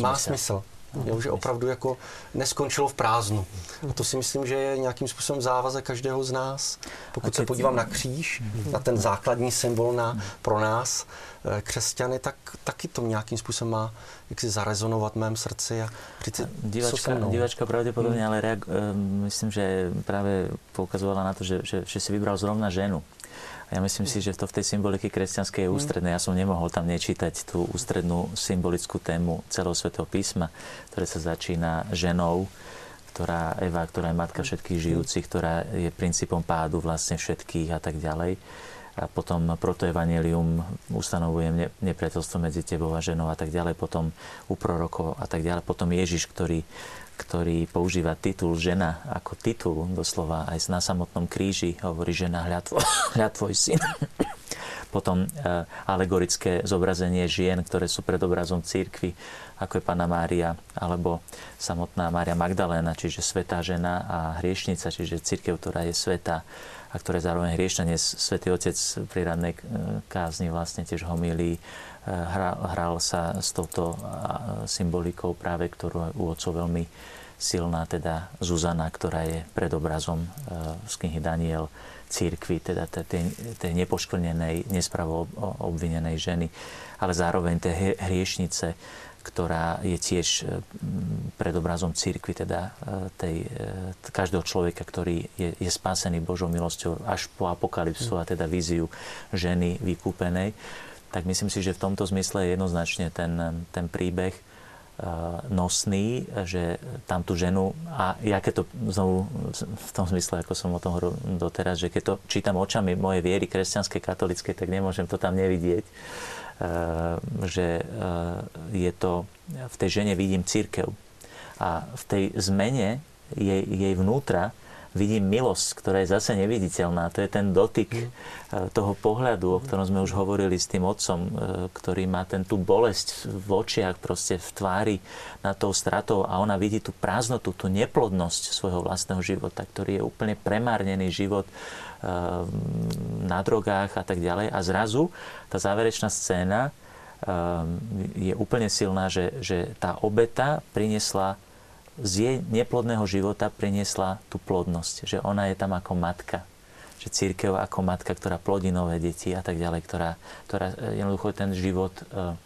má smysl. Jo, že opravdu jako neskončilo v prázdnu. A to si myslím, že je nějakým způsobem závazek každého z nás. Pokud se podívám na kříž, na ten základní symbol na, pro nás, eh, křesťany, tak taky to nějakým způsobem má jak si zarezonovat v mém srdci a říct divačka, divačka pravděpodobně, hmm. ale reag, eh, myslím, že právě poukazovala na to, že, že, že si vybral zrovna ženu. A ja myslím si, že to v tej symbolike kresťanskej je ústredné. Ja som nemohol tam nečítať tú ústrednú symbolickú tému celého svetého písma, ktoré sa začína ženou, ktorá Eva, ktorá je matka všetkých žijúcich, ktorá je princípom pádu vlastne všetkých a tak ďalej. A potom proto evanelium ustanovuje nepriateľstvo medzi tebou a ženou a tak ďalej. Potom u prorokov a tak ďalej. Potom Ježiš, ktorý ktorý používa titul žena ako titul, doslova aj na samotnom kríži hovorí žena hľa tvoj, syn. Potom e, alegorické zobrazenie žien, ktoré sú pred obrazom církvy, ako je Pana Mária, alebo samotná Mária Magdaléna, čiže svetá žena a hriešnica, čiže církev, ktorá je sveta a ktorá je zároveň hriešna. Dnes Svetý Otec pri radnej e, kázni vlastne tiež homilí hral, hral sa s touto symbolikou práve, ktorú je u otcov veľmi silná, teda Zuzana, ktorá je pred obrazom e, z knihy Daniel církvy, teda tej, tej nepoškvrnenej, nespravo obvinenej ženy, ale zároveň tej hriešnice, ktorá je tiež e, pred obrazom církvy, teda e, tej, každého človeka, ktorý je, je spásený Božou milosťou až po apokalypsu a teda víziu ženy vykúpenej tak myslím si, že v tomto zmysle je jednoznačne ten, ten príbeh eh, nosný, že tam tú ženu, a ja keď to znovu v tom zmysle, ako som o tom hovoril doteraz, že keď to čítam očami mojej viery kresťanskej, katolickej, tak nemôžem to tam nevidieť, eh, že eh, je to, v tej žene vidím církev. A v tej zmene jej, jej vnútra vidím milosť, ktorá je zase neviditeľná. To je ten dotyk mm. toho pohľadu, o ktorom sme už hovorili s tým otcom, e, ktorý má ten tú bolesť v očiach, proste v tvári nad tou stratou a ona vidí tú prázdnotu, tú neplodnosť svojho vlastného života, ktorý je úplne premárnený život e, na drogách a tak ďalej. A zrazu tá záverečná scéna je úplne silná, že, že tá obeta priniesla z jej neplodného života priniesla tú plodnosť, že ona je tam ako matka, že církev ako matka, ktorá plodí nové deti a tak ďalej, ktorá, ktorá e, jednoducho ten život e,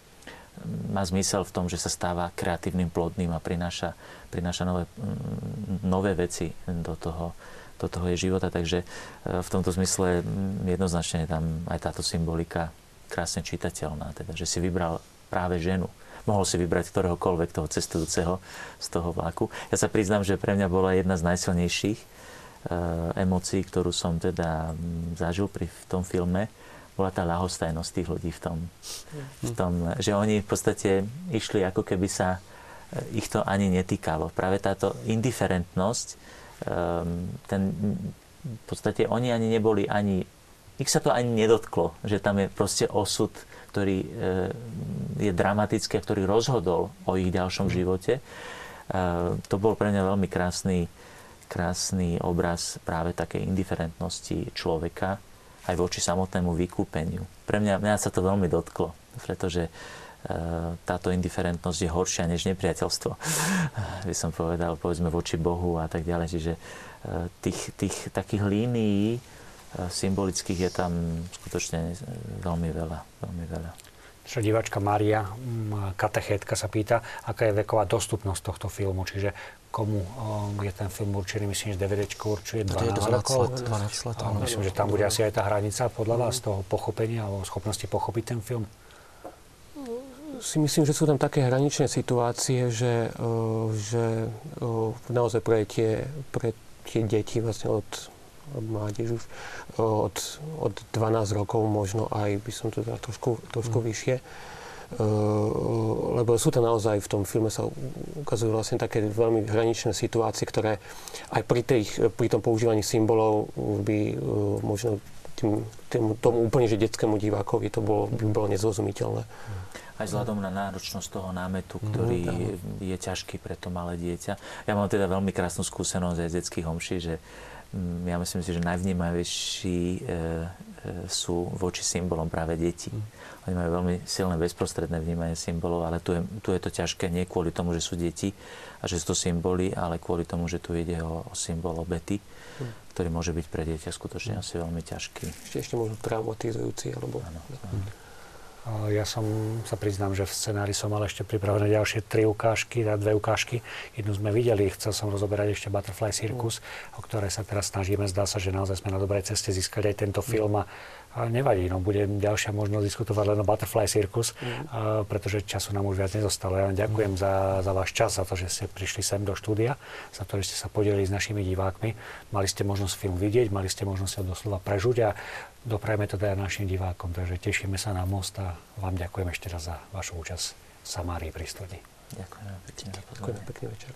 má zmysel v tom, že sa stáva kreatívnym, plodným a prináša, prináša nové, nové veci do toho, do toho jej života. Takže e, v tomto zmysle jednoznačne je tam aj táto symbolika krásne čitateľná, teda, že si vybral práve ženu, mohol si vybrať ktoréhokoľvek toho cestujúceho z toho vlaku. Ja sa priznám, že pre mňa bola jedna z najsilnejších e, emócií, ktorú som teda zažil pri v tom filme, bola tá ľahostajnosť tých ľudí v tom, v tom, že oni v podstate išli ako keby sa e, ich to ani netýkalo. Práve táto indiferentnosť, e, ten, v podstate oni ani neboli ani, ich sa to ani nedotklo, že tam je proste osud ktorý e, je dramatický a ktorý rozhodol o ich ďalšom mm. živote. E, to bol pre mňa veľmi krásny, krásny obraz práve takej indiferentnosti človeka aj voči samotnému vykúpeniu. Pre mňa, mňa sa to veľmi dotklo, pretože e, táto indiferentnosť je horšia než nepriateľstvo, by som povedal, povedzme voči Bohu a tak ďalej. Čiže tých, tých takých línií, symbolických je tam skutočne veľmi veľa. Veľmi veľa. Čo diváčka Mária, katechétka sa pýta, aká je veková dostupnosť tohto filmu, čiže komu je ten film určený, myslím, že DVD určuje 12, 12 rokov. 12 let, áno. Myslím, že tam bude asi aj tá hranica podľa vás toho pochopenia alebo schopnosti pochopiť ten film. si myslím, že sú tam také hraničné situácie, že, že naozaj pre tie, pre tie deti vlastne od mládež už od, od 12 rokov, možno aj by som to dal trošku, trošku mm. vyššie. Uh, lebo sú tam naozaj v tom filme sa ukazujú vlastne také veľmi hraničné situácie, ktoré aj pri, tých, pri tom používaní symbolov by uh, možno tým, tým, tomu úplne, že detskému divákovi to bolo, by bolo nezrozumiteľné. Aj vzhľadom na náročnosť toho námetu, ktorý mm, je ťažký pre to malé dieťa. Ja mám teda veľmi krásnu skúsenosť aj z detských homší, že Mm, ja myslím si, že najvnímavejší e, e, sú voči symbolom práve deti. Mm. Oni majú veľmi silné bezprostredné vnímanie symbolov, ale tu je, tu je to ťažké nie kvôli tomu, že sú deti a že sú to symboly, ale kvôli tomu, že tu ide o, o symbol obety, mm. ktorý môže byť pre dieťa skutočne mm. asi veľmi ťažký. Ešte, ešte možno traumatizujúci, alebo... Áno, áno. Ja som sa priznám, že v scenári som mal ešte pripravené ďalšie tri ukážky, teda dve ukážky. Jednu sme videli, chcel som rozoberať ešte Butterfly Circus, mm. o ktorej sa teraz snažíme. Zdá sa, že naozaj sme na dobrej ceste získať aj tento film a a nevadí, no bude ďalšia možnosť diskutovať len o Butterfly Circus, mm. pretože času nám už viac nezostalo. Ja ďakujem mm. za, za váš čas, za to, že ste prišli sem do štúdia, za to, že ste sa podelili s našimi divákmi. Mali ste možnosť film vidieť, mali ste možnosť ho doslova prežuť a doprajeme to teda našim divákom. Takže tešíme sa na most a vám ďakujem ešte raz za vašu účasť v Samárii pri Ďakujem pekne. Ďakujem pekný večer.